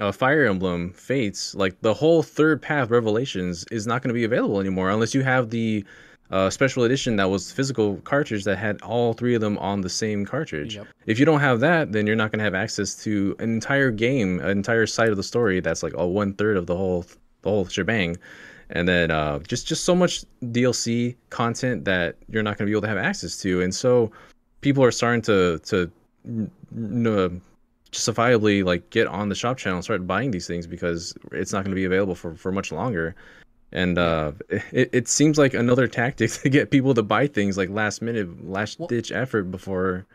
uh, Fire Emblem Fates. Like, the whole third path Revelations is not going to be available anymore unless you have the uh, special edition that was physical cartridge that had all three of them on the same cartridge. Yep. If you don't have that, then you're not going to have access to an entire game, an entire side of the story that's like a one third of the whole the whole shebang. And then uh, just just so much DLC content that you're not going to be able to have access to, and so people are starting to to uh, justifiably like get on the shop channel and start buying these things because it's not going to be available for, for much longer and uh, it, it seems like another tactic to get people to buy things like last minute, last ditch effort before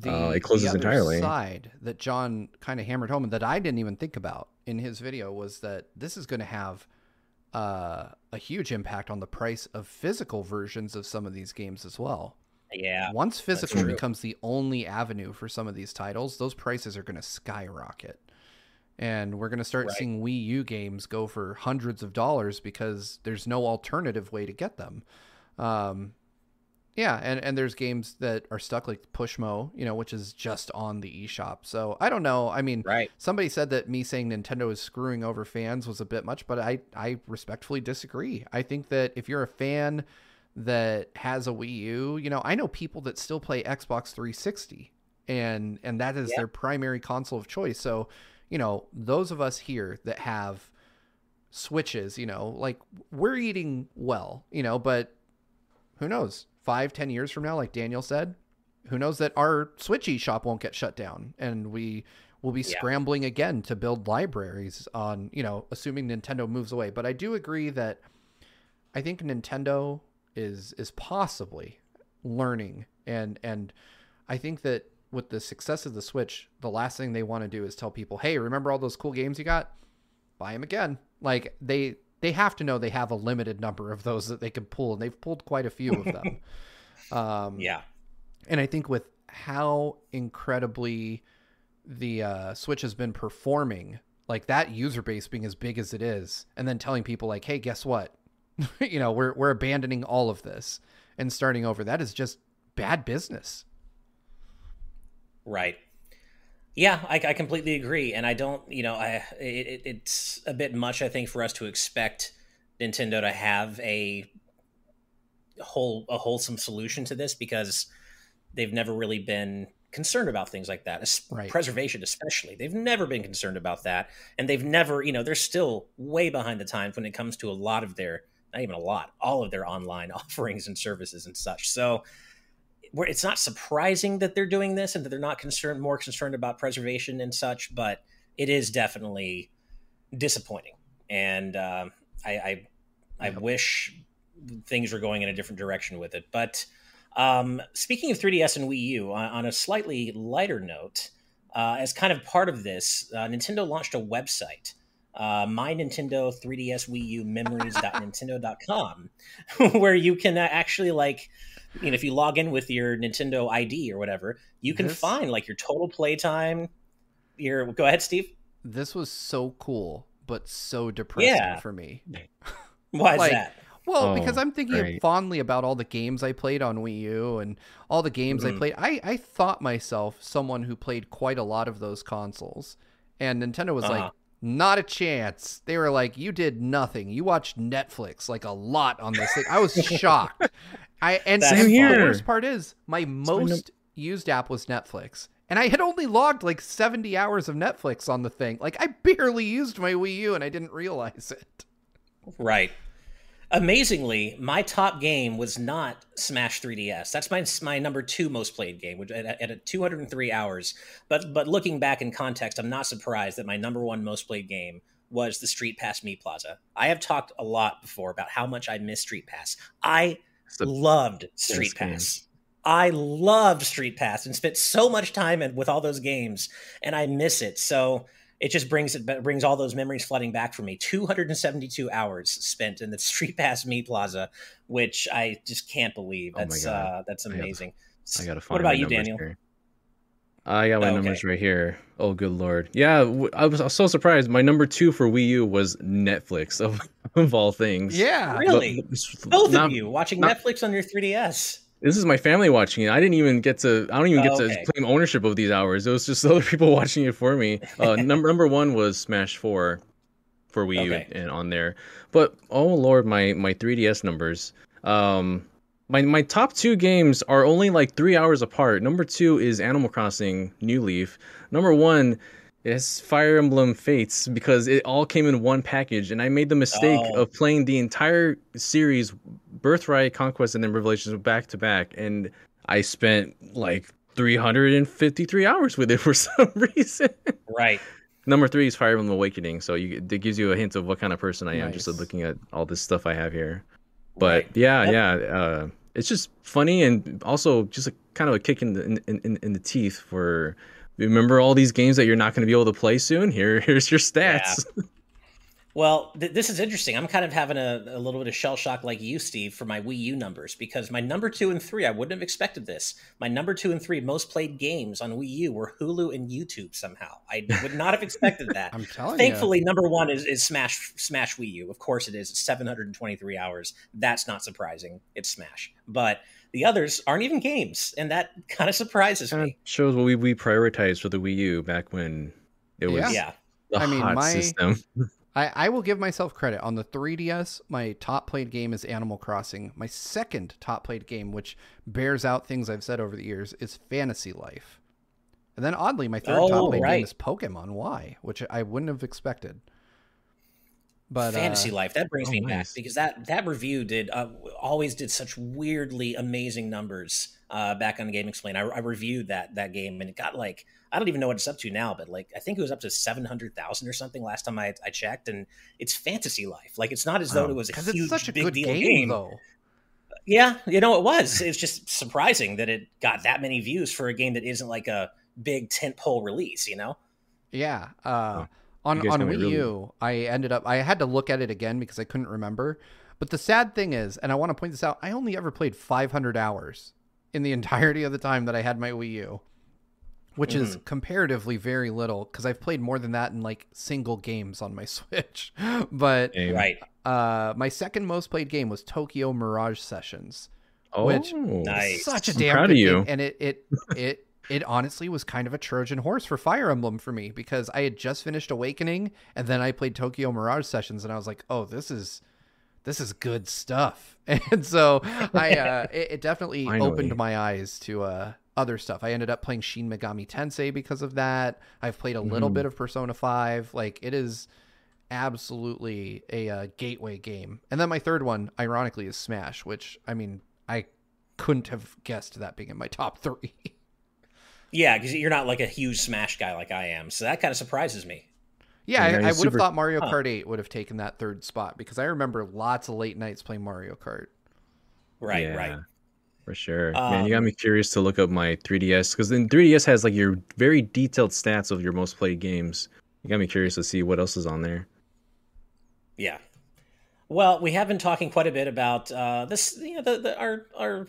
the, uh, it closes the entirely. Side that John kind of hammered home and that I didn't even think about in his video was that this is going to have uh, a huge impact on the price of physical versions of some of these games as well. Yeah. Once physical becomes the only avenue for some of these titles, those prices are going to skyrocket and we're going to start right. seeing Wii U games go for hundreds of dollars because there's no alternative way to get them. Um, yeah, and, and there's games that are stuck like Pushmo, you know, which is just on the eShop. So I don't know. I mean, right. somebody said that me saying Nintendo is screwing over fans was a bit much, but I, I respectfully disagree. I think that if you're a fan that has a Wii U, you know, I know people that still play Xbox 360 and and that is their primary console of choice. So you know, those of us here that have switches, you know, like we're eating well, you know, but who knows? Five, ten years from now, like Daniel said, who knows that our Switch shop won't get shut down and we will be yeah. scrambling again to build libraries on, you know, assuming Nintendo moves away. But I do agree that I think Nintendo is is possibly learning and and I think that with the success of the Switch, the last thing they want to do is tell people, "Hey, remember all those cool games you got? Buy them again." Like they they have to know they have a limited number of those that they can pull, and they've pulled quite a few of them. um, yeah, and I think with how incredibly the uh, Switch has been performing, like that user base being as big as it is, and then telling people like, "Hey, guess what? you know, we're we're abandoning all of this and starting over." That is just bad business. Right. Yeah, I, I, completely agree, and I don't. You know, I it, it's a bit much, I think, for us to expect Nintendo to have a whole a wholesome solution to this because they've never really been concerned about things like that, right. preservation especially. They've never been concerned about that, and they've never, you know, they're still way behind the times when it comes to a lot of their, not even a lot, all of their online offerings and services and such. So where it's not surprising that they're doing this and that they're not concerned more concerned about preservation and such, but it is definitely disappointing. And uh, I I, I wish things were going in a different direction with it. But um, speaking of 3DS and Wii U, on, on a slightly lighter note, uh, as kind of part of this, uh, Nintendo launched a website. Uh, my Nintendo 3DS Wii U memories.nintendo.com, where you can uh, actually like you know, if you log in with your Nintendo ID or whatever, you can this, find like your total playtime. Your go ahead, Steve. This was so cool, but so depressing yeah. for me. Why like, is that? Well, oh, because I'm thinking great. fondly about all the games I played on Wii U and all the games mm-hmm. I played. I, I thought myself someone who played quite a lot of those consoles. And Nintendo was uh-huh. like, not a chance. They were like, you did nothing. You watched Netflix like a lot on this thing. I was shocked. I and Same here. the worst part is my most used app was Netflix. And I had only logged like 70 hours of Netflix on the thing. Like I barely used my Wii U and I didn't realize it. Right. Amazingly, my top game was not Smash 3DS. That's my my number two most played game, which at, at 203 hours. But but looking back in context, I'm not surprised that my number one most played game was the Street Pass Mii Plaza. I have talked a lot before about how much I miss Street Pass. I loved Street Pass. Game. I loved Street Pass and spent so much time in, with all those games, and I miss it. So it just brings it brings all those memories flooding back for me. 272 hours spent in the Street Pass Mii Plaza, which I just can't believe. Oh that's oh uh, that's amazing. I gotta, I gotta find. What about you, Daniel? Here. I got my oh, numbers right here. Oh, good lord! Yeah, I was, I was, so surprised. My number two for Wii U was Netflix of, of all things. Yeah, really. But, Both not, of you watching not, Netflix on your 3DS. This is my family watching it. I didn't even get to. I don't even get oh, okay. to claim ownership of these hours. It was just other people watching it for me. Uh, number number one was Smash Four for Wii U okay. and on there. But oh lord, my my 3DS numbers. Um, my my top two games are only like three hours apart. Number two is Animal Crossing New Leaf. Number one is Fire Emblem Fates because it all came in one package, and I made the mistake oh. of playing the entire series, Birthright, Conquest, and then Revelations back to back, and I spent like 353 hours with it for some reason. Right. Number three is Fire Emblem Awakening, so you, it gives you a hint of what kind of person I am nice. just looking at all this stuff I have here. But right. yeah, yep. yeah, uh, it's just funny and also just a kind of a kick in the in, in, in the teeth for remember all these games that you're not going to be able to play soon. Here, here's your stats. Yeah. Well, th- this is interesting. I'm kind of having a, a, little bit of shell shock like you, Steve, for my Wii U numbers because my number two and three, I wouldn't have expected this. My number two and three most played games on Wii U were Hulu and YouTube somehow. I would not have expected that. I'm telling you. Thankfully, you. number one is, is Smash Smash Wii U. Of course it is. It's 723 hours. That's not surprising. It's Smash. But the others aren't even games, and that kind of surprises kind me. shows what we, we prioritized for the Wii U back when it was yeah. the I mean, hot my, system. I, I will give myself credit. On the 3DS, my top played game is Animal Crossing. My second top played game, which bears out things I've said over the years, is Fantasy Life. And then oddly, my third oh, top played right. game is Pokemon Y, which I wouldn't have expected. But Fantasy uh, Life that brings oh, me nice. back because that that review did uh, always did such weirdly amazing numbers uh, back on GameXplain. I, I reviewed that that game and it got like I don't even know what it's up to now, but like I think it was up to seven hundred thousand or something last time I, I checked, and it's fantasy life. Like it's not as though it was a huge, it's such a big good deal game, game. though. Yeah, you know it was. It's just surprising that it got that many views for a game that isn't like a big tentpole release. You know? Yeah. Uh, on on Wii really... U, I ended up I had to look at it again because I couldn't remember. But the sad thing is, and I want to point this out, I only ever played 500 hours in the entirety of the time that I had my Wii U, which mm-hmm. is comparatively very little because I've played more than that in like single games on my Switch. but right, uh, my second most played game was Tokyo Mirage Sessions. Oh, which nice! Such a damn I'm proud of you. Game, and it it it it honestly was kind of a Trojan horse for Fire Emblem for me because I had just finished Awakening and then I played Tokyo Mirage Sessions and I was like, oh, this is this is good stuff. And so I uh, it, it, definitely Finally. opened my eyes to uh, other stuff. I ended up playing Shin Megami Tensei because of that. I've played a little mm. bit of Persona 5. Like it is absolutely a uh, gateway game. And then my third one, ironically, is Smash, which I mean, I couldn't have guessed that being in my top 3. Yeah, because you're not like a huge Smash guy like I am, so that kind of surprises me. Yeah, I, I, would super... have thought Mario Kart huh. 8 would have taken that third spot because I remember lots of late nights playing Mario Kart. Right, yeah, right. For sure. Um, Man, you got me curious to look up my 3DS because then 3DS has like your very detailed stats of your most played games. You got me curious to see what else is on there. Yeah. Well, we have been talking quite a bit about uh, this, you know, the, the our our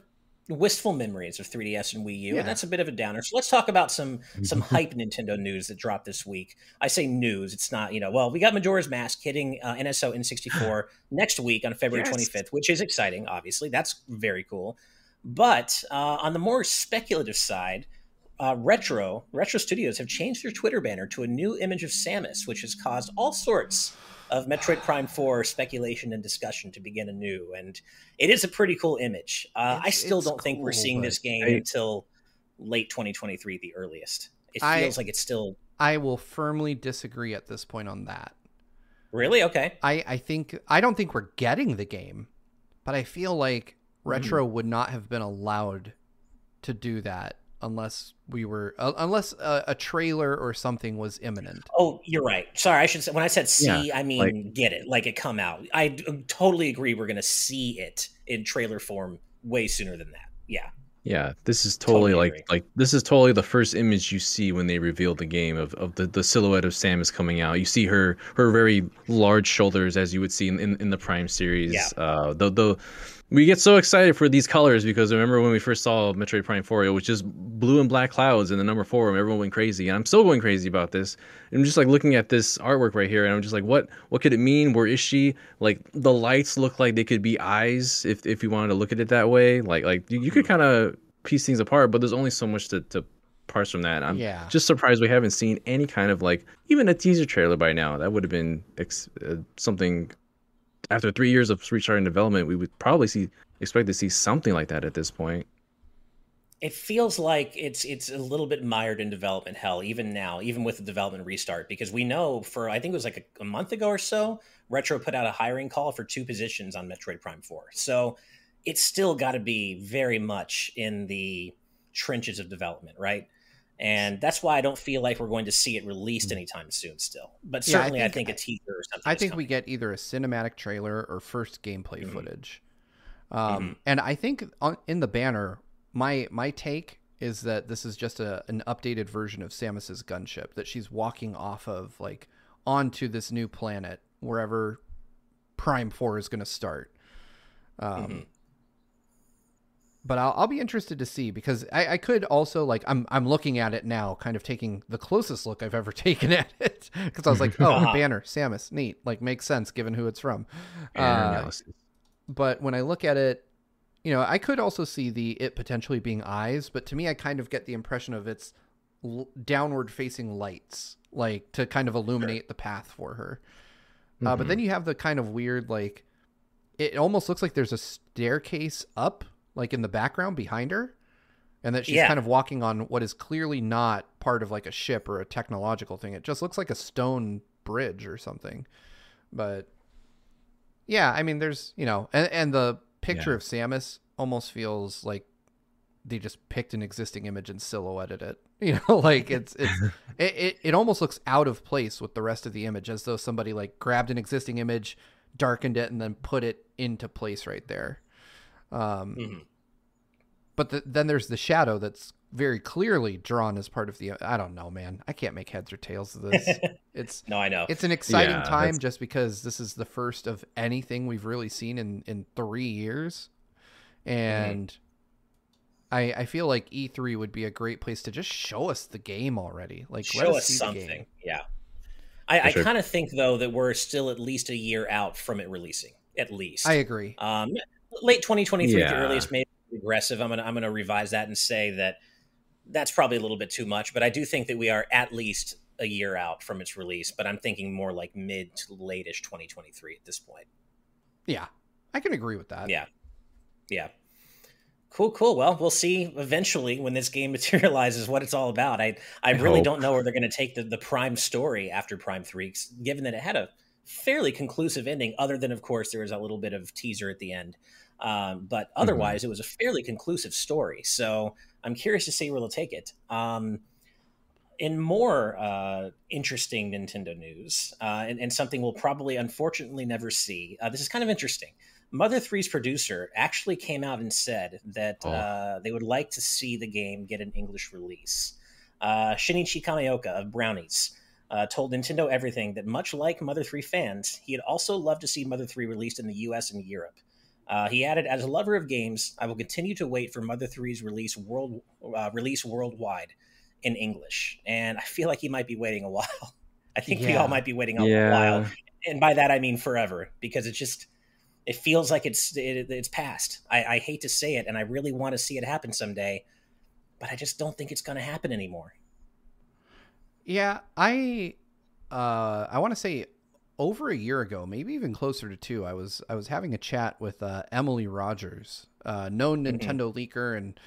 wistful memories of 3DS and Wii U, yeah. and that's a bit of a downer. So let's talk about some some hype Nintendo news that dropped this week. I say news; it's not you know. Well, we got Majora's Mask hitting uh, NSO N64 next week on February yes. 25th, which is exciting. Obviously, that's very cool. But uh, on the more speculative side, uh, Retro Retro Studios have changed their Twitter banner to a new image of Samus, which has caused all sorts of Metroid Prime 4 speculation and discussion to begin anew. And it is a pretty cool image. Uh, I still don't cool, think we're seeing this game I, until late 2023, the earliest. It feels I, like it's still. I will firmly disagree at this point on that. Really? Okay. I, I think I don't think we're getting the game, but I feel like Retro mm. would not have been allowed to do that unless we were uh, unless a, a, trailer or something was imminent. Oh, you're right. Sorry, I should say when I said see, yeah, I mean like, get it, like it come out. I d- totally agree. We're gonna see it in trailer form way sooner than that. Yeah. Yeah, this is totally, totally like agree. like this is totally the first image you see when they reveal the game of, of the, the silhouette of Samus coming out. You see her her very large shoulders as you would see in, in, in the Prime series. Yeah. Uh, the the we get so excited for these colors because I remember when we first saw Metroid Prime 4, it was just blue and black clouds in the number four, and everyone went crazy. And I'm still going crazy about this. And I'm just like looking at this artwork right here, and I'm just like, what what could it mean? Where is she? Like the lights look like they could be eyes if if you wanted to look at it that way. Like like you, you could kind of piece things apart, but there's only so much to, to parse from that. I'm yeah. just surprised we haven't seen any kind of like even a teaser trailer by now. That would have been ex- uh, something after three years of restarting development, we would probably see expect to see something like that at this point. It feels like it's it's a little bit mired in development hell even now, even with the development restart, because we know for I think it was like a, a month ago or so, Retro put out a hiring call for two positions on Metroid Prime Four. So it's still got to be very much in the trenches of development, right? And that's why I don't feel like we're going to see it released mm. anytime soon. Still, but certainly, yeah, I, think, I think a teaser or something. I think we get either a cinematic trailer or first gameplay mm-hmm. footage. Um, mm-hmm. And I think on, in the banner, my my take is that this is just a an updated version of Samus's gunship that she's walking off of, like onto this new planet wherever Prime Four is going to start. Um, mm-hmm but I'll, I'll be interested to see because I, I could also like I'm I'm looking at it now, kind of taking the closest look I've ever taken at it because I was like, oh, banner, Samus, neat, like makes sense given who it's from. Uh, but when I look at it, you know, I could also see the it potentially being eyes, but to me, I kind of get the impression of it's l- downward facing lights, like to kind of illuminate sure. the path for her. Mm-hmm. Uh, but then mm-hmm. you have the kind of weird like it almost looks like there's a staircase up like in the background behind her and that she's yeah. kind of walking on what is clearly not part of like a ship or a technological thing. It just looks like a stone bridge or something. But yeah, I mean, there's you know, and, and the picture yeah. of Samus almost feels like they just picked an existing image and silhouetted it. You know, like it's it's it, it, it almost looks out of place with the rest of the image, as though somebody like grabbed an existing image, darkened it, and then put it into place right there. Um, mm-hmm. But the, then there's the shadow that's very clearly drawn as part of the. I don't know, man. I can't make heads or tails of this. It's no, I know. It's an exciting yeah, time that's... just because this is the first of anything we've really seen in in three years, and. Mm-hmm. I, I feel like E3 would be a great place to just show us the game already. Like show us, us something. Yeah. I, sure. I kind of think though that we're still at least a year out from it releasing. At least I agree. Um, late 2023 yeah. at the earliest, maybe aggressive. I'm gonna I'm gonna revise that and say that that's probably a little bit too much. But I do think that we are at least a year out from its release. But I'm thinking more like mid to lateish 2023 at this point. Yeah, I can agree with that. Yeah, yeah. Cool, cool. Well, we'll see eventually when this game materializes what it's all about. I I, I really hope. don't know where they're going to take the, the Prime story after Prime 3, given that it had a fairly conclusive ending, other than, of course, there was a little bit of teaser at the end. Um, but mm-hmm. otherwise, mm-hmm. it was a fairly conclusive story. So I'm curious to see where they'll take it. Um, in more uh, interesting Nintendo news, uh, and, and, something we'll probably unfortunately never see, uh, this is kind of interesting. Mother 3's producer actually came out and said that oh. Uh, they would like to see the game get an English release. Uh, Shinichi Kameoka of Brownies uh, told Nintendo Everything that much like Mother 3 fans, he had also loved to see Mother 3 released in the US and Europe. Uh, he added, "As a lover of games, I will continue to wait for Mother 3's release world uh, release worldwide in English." And I feel like he might be waiting a while. I think yeah. we all might be waiting a yeah. while, and by that I mean forever, because it's just it feels like it's it, it's past. I, I hate to say it, and I really want to see it happen someday, but I just don't think it's going to happen anymore. Yeah, I uh, I want to say over a year ago, maybe even closer to two, I was I was having a chat with uh, Emily Rogers, uh, known mm-hmm. Nintendo leaker and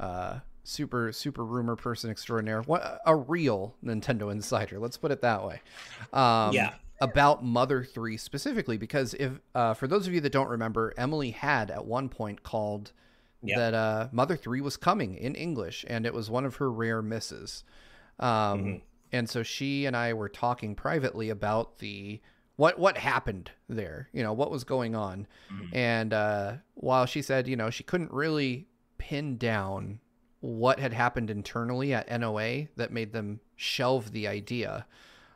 uh, super super rumor person extraordinaire, what a real Nintendo insider. Let's put it that way. Um, yeah. About Mother Three specifically, because if uh, for those of you that don't remember, Emily had at one point called that uh, Mother Three was coming in English, and it was one of her rare misses. Um, mm-hmm. And so she and I were talking privately about the what what happened there, you know, what was going on. Mm-hmm. And uh, while she said, you know, she couldn't really pin down what had happened internally at NOA that made them shelve the idea.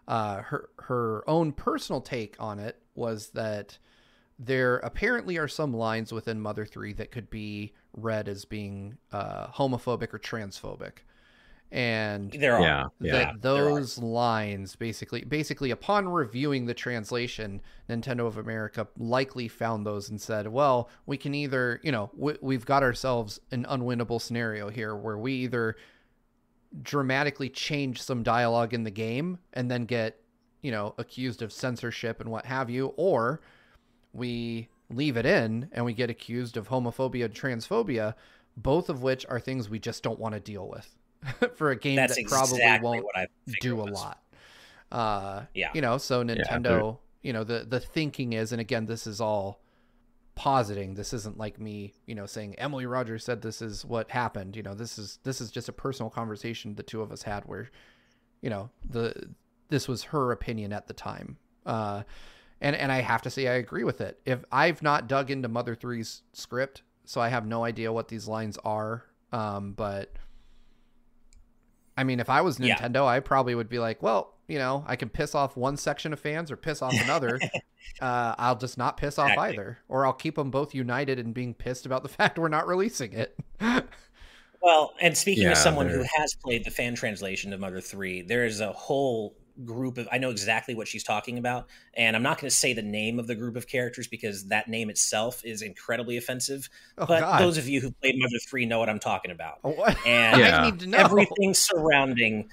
Uh, her her own personal take on it was that there apparently are some lines within Mother Three that could be read as being uh, homophobic or transphobic and there are yeah, yeah. those lines basically basically upon reviewing the translation nintendo of america likely found those and said well we can either you know we've got ourselves an unwinnable scenario here where we either dramatically change some dialogue in the game and then get you know accused of censorship and what have you or we leave it in and we get accused of homophobia and transphobia both of which are things we just don't want to deal with for a game That's that probably exactly won't do a lot. Uh, yeah, you know, so Nintendo, yeah, you know, the the thinking is, and again, this is all positing. This isn't like me, you know, saying Emily Rogers said this is what happened. You know, this is this is just a personal conversation the two of us had where, you know, the this was her opinion at the time. Uh, and and I have to say I agree with it. If I've not dug into Mother 3's script, so I have no idea what these lines are. Um, but I mean, if I was Nintendo, yeah. I probably would be like, well, you know, I can piss off one section of fans or piss off another. uh, I'll just not piss off exactly. either, or I'll keep them both united and being pissed about the fact we're not releasing it. well, and speaking yeah, of someone who has played the fan translation of Mother Three, there is a whole group of I know exactly what she's talking about, and I'm not going to say the name of the group of characters because that name itself is incredibly offensive. Oh, but God. those of you who played Mother Three know what I'm talking about. Oh, and yeah. everything surrounding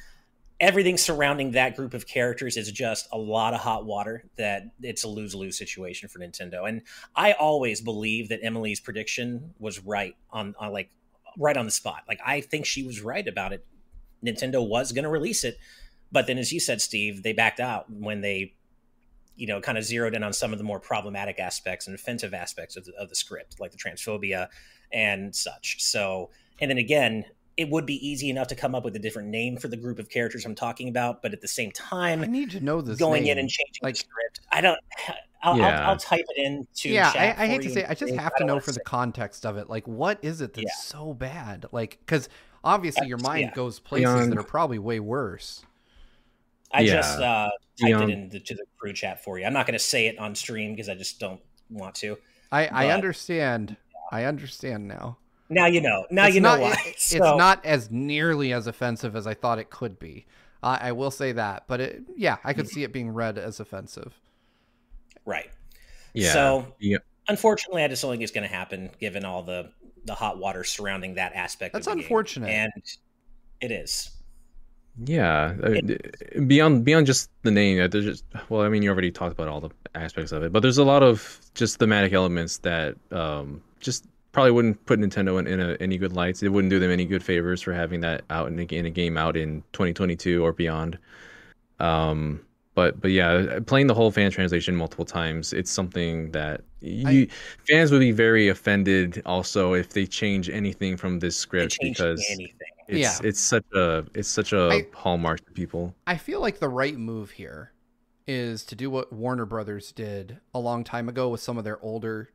everything surrounding that group of characters is just a lot of hot water that it's a lose-lose situation for Nintendo. And I always believe that Emily's prediction was right on, on like right on the spot. Like I think she was right about it. Nintendo was going to release it but then, as you said, Steve, they backed out when they, you know, kind of zeroed in on some of the more problematic aspects and offensive aspects of the, of the script, like the transphobia and such. So, and then again, it would be easy enough to come up with a different name for the group of characters I'm talking about, but at the same time, I need to know this. Going name. in and changing like, the script, I don't. I'll, yeah. I'll, I'll, type it in to yeah I, I hate to say i just have to know for the context of it like what is it that's yeah. so bad like because obviously your mind yeah. goes places Beyond... that are probably way worse i yeah. just uh typed Beyond... it into the crew chat for you i'm not going to say it on stream because i just don't want to i but... i understand i understand now now you know now it's you know why it, so... it's not as nearly as offensive as i thought it could be uh, i will say that but it yeah i could see it being read as offensive Right. Yeah. So yeah. unfortunately, I just don't think it's going to happen given all the the hot water surrounding that aspect. That's unfortunate, game. and it is. Yeah, it, beyond beyond just the name, there's just well, I mean, you already talked about all the aspects of it, but there's a lot of just thematic elements that um, just probably wouldn't put Nintendo in, in a, any good lights. It wouldn't do them any good favors for having that out in a, in a game out in 2022 or beyond. Um, but but yeah, playing the whole fan translation multiple times, it's something that you I, fans would be very offended also if they change anything from this script because anything. It's yeah. it's such a it's such a I, hallmark to people. I feel like the right move here is to do what Warner Brothers did a long time ago with some of their older,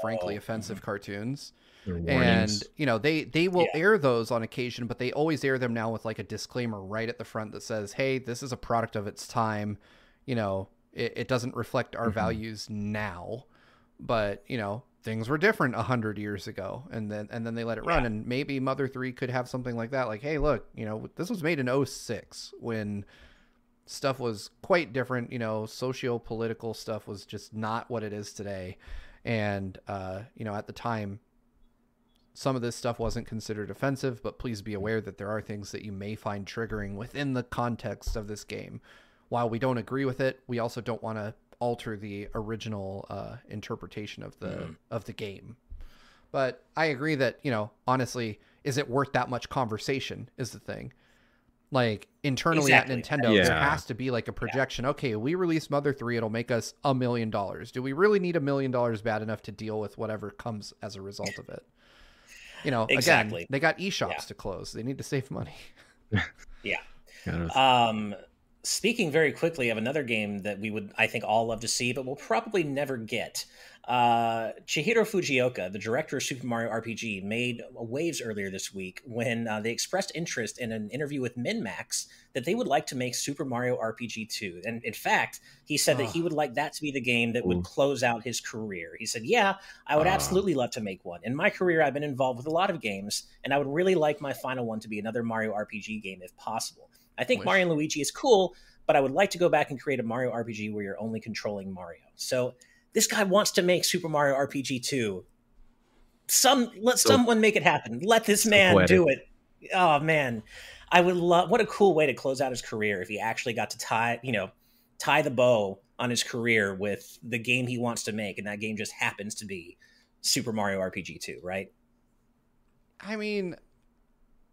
frankly oh. offensive cartoons and you know they they will yeah. air those on occasion but they always air them now with like a disclaimer right at the front that says hey this is a product of its time you know it, it doesn't reflect our mm-hmm. values now but you know things were different a hundred years ago and then and then they let it run and maybe mother 3 could have something like that like hey look you know this was made in 06 when stuff was quite different you know socio-political stuff was just not what it is today and uh, you know at the time some of this stuff wasn't considered offensive, but please be aware that there are things that you may find triggering within the context of this game. While we don't agree with it, we also don't want to alter the original uh, interpretation of the mm. of the game. But I agree that you know, honestly, is it worth that much conversation? Is the thing. Like internally exactly. at Nintendo, yeah. there has to be like a projection. Yeah. Okay, we release Mother 3, it'll make us a million dollars. Do we really need a million dollars bad enough to deal with whatever comes as a result of it? you know, exactly. Again, they got eShops yeah. to close. They need to save money. yeah. Um, speaking very quickly of another game that we would, I think, all love to see, but we'll probably never get. Uh, Chihiro Fujioka, the director of Super Mario RPG, made waves earlier this week when uh, they expressed interest in an interview with MinnMax that they would like to make Super Mario RPG 2. And in fact, he said that he would like that to be the game that would close out his career. He said, Yeah, I would absolutely love to make one. In my career, I've been involved with a lot of games, and I would really like my final one to be another Mario RPG game if possible. I think Wish. Mario and Luigi is cool, but I would like to go back and create a Mario RPG where you're only controlling Mario. So this guy wants to make Super Mario RPG 2. Some let so, someone make it happen. Let this man poetic. do it. Oh man. I would love what a cool way to close out his career if he actually got to tie, you know, tie the bow on his career with the game he wants to make and that game just happens to be Super Mario RPG 2, right? I mean,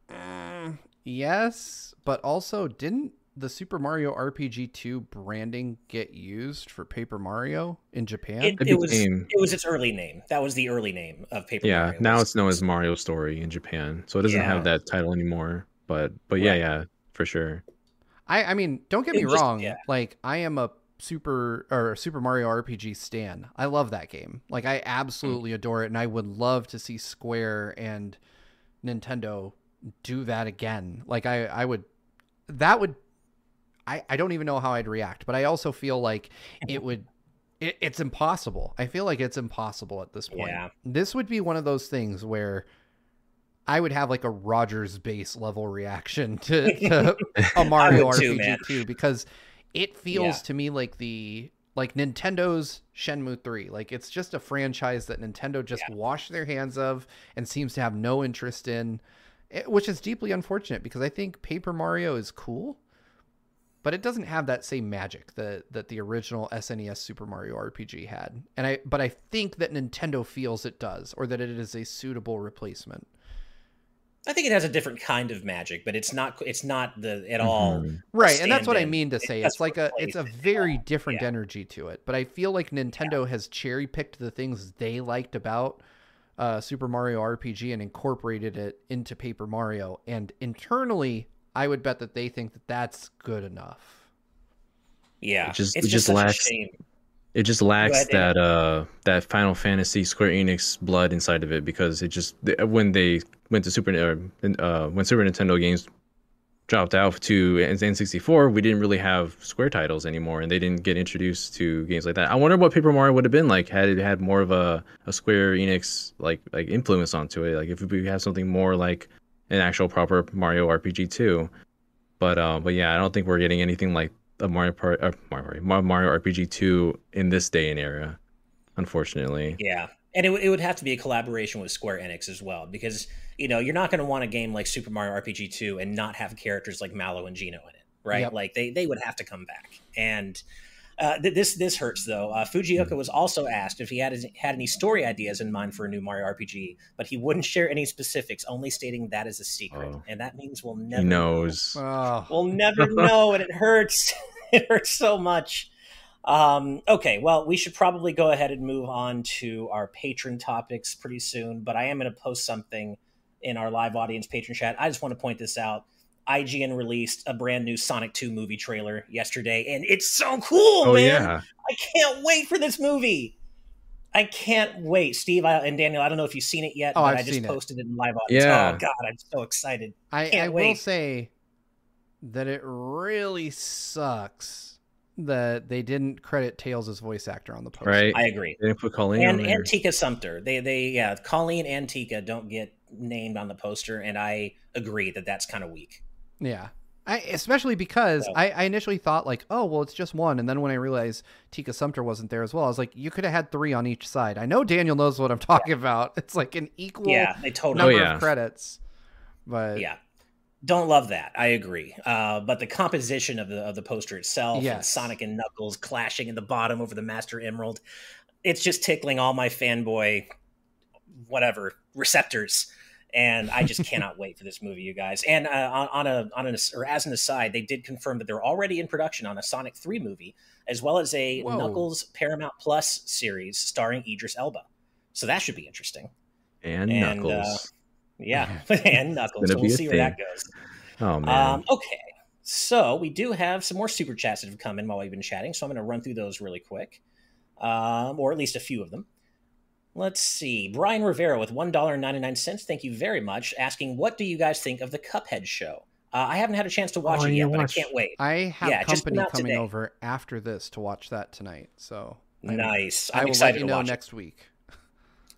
uh, yes, but also didn't the Super Mario RPG 2 branding get used for Paper Mario in Japan? It, it, it was it was its early name. That was the early name of Paper yeah, Mario. Yeah, now it's known as Mario Story in Japan. So it doesn't yeah. have that title anymore. But but yeah, right. yeah, for sure. I I mean, don't get me just, wrong. Yeah. Like I am a Super or Super Mario RPG stan. I love that game. Like I absolutely mm. adore it and I would love to see Square and Nintendo do that again. Like I I would that would I, I don't even know how I'd react, but I also feel like it would it, it's impossible. I feel like it's impossible at this point. Yeah. This would be one of those things where I would have like a Rogers base level reaction to, to a Mario RPG too, 2 because it feels yeah. to me like the like Nintendo's Shenmue 3. Like it's just a franchise that Nintendo just yeah. washed their hands of and seems to have no interest in, which is deeply unfortunate because I think Paper Mario is cool but it doesn't have that same magic that that the original SNES Super Mario RPG had. And I but I think that Nintendo feels it does or that it is a suitable replacement. I think it has a different kind of magic, but it's not it's not the at all mm-hmm. right. And that's what I mean to say. It it's like a it's a very different yeah. energy to it. But I feel like Nintendo yeah. has cherry picked the things they liked about uh, Super Mario RPG and incorporated it into Paper Mario. And internally, I would bet that they think that that's good enough. Yeah, it just, it just, just lacks. It just lacks that uh that Final Fantasy Square Enix blood inside of it because it just when they went to Super uh when Super Nintendo games dropped out to N64, we didn't really have Square titles anymore, and they didn't get introduced to games like that. I wonder what Paper Mario would have been like had it had more of a, a Square Enix like like influence onto it. Like if we have something more like an actual proper Mario RPG too. But uh, but yeah, I don't think we're getting anything like a Mario Part uh, Mario, Mario RPG two in this day and era, unfortunately. Yeah, and it, it would have to be a collaboration with Square Enix as well because you know you're not going to want a game like Super Mario RPG two and not have characters like Mallow and Geno in it, right? Yep. Like they they would have to come back and. Uh, th- this this hurts though. Uh, Fujioka hmm. was also asked if he had had any story ideas in mind for a new Mario RPG, but he wouldn't share any specifics, only stating that is a secret, oh. and that means we'll never he knows. Know. Oh. We'll never know, and it hurts. it hurts so much. Um, okay, well, we should probably go ahead and move on to our patron topics pretty soon, but I am going to post something in our live audience patron chat. I just want to point this out. IGN released a brand new Sonic 2 movie trailer yesterday, and it's so cool, oh, man. Yeah. I can't wait for this movie. I can't wait. Steve I, and Daniel, I don't know if you've seen it yet, oh, but I've i just posted it. it in live audience. Yeah. Oh, God, I'm so excited. I, I will say that it really sucks that they didn't credit Tails as voice actor on the poster. Right. I agree. They didn't put Colleen and, and Tika Sumpter. They they yeah, Colleen and Tika don't get named on the poster, and I agree that that's kind of weak. Yeah. I, especially because so. I, I, initially thought like, oh well, it's just one, and then when I realized Tika Sumpter wasn't there as well, I was like, you could have had three on each side. I know Daniel knows what I'm talking yeah. about. It's like an equal yeah, they totally number oh, yeah. of credits, but yeah, don't love that. I agree. Uh, but the composition of the of the poster itself, yes. and Sonic and Knuckles clashing in the bottom over the Master Emerald, it's just tickling all my fanboy, whatever receptors and I just cannot wait for this movie, you guys. And uh, on, on, a on an or as an aside, they did confirm that they're already in production on a Sonic Three movie, as well as a Whoa. Knuckles Paramount Plus series starring Idris Elba. So that should be interesting. And, and uh, Knuckles, uh, yeah, and Knuckles. We'll see where that goes. Oh man. Um, okay. So we do have some more super chats that have come in while we've been chatting. So I'm going to run through those really quick, um, or at least a few of them. Let's see. Brian Rivera with $1.99. Thank you very much. Asking, what do you guys think of the Cuphead show? Uh, I haven't had a chance to watch oh, it yet, but watch. I can't wait. I have yeah, company coming today. over after this to watch that tonight. So nice. I'm I will excited let you know next week.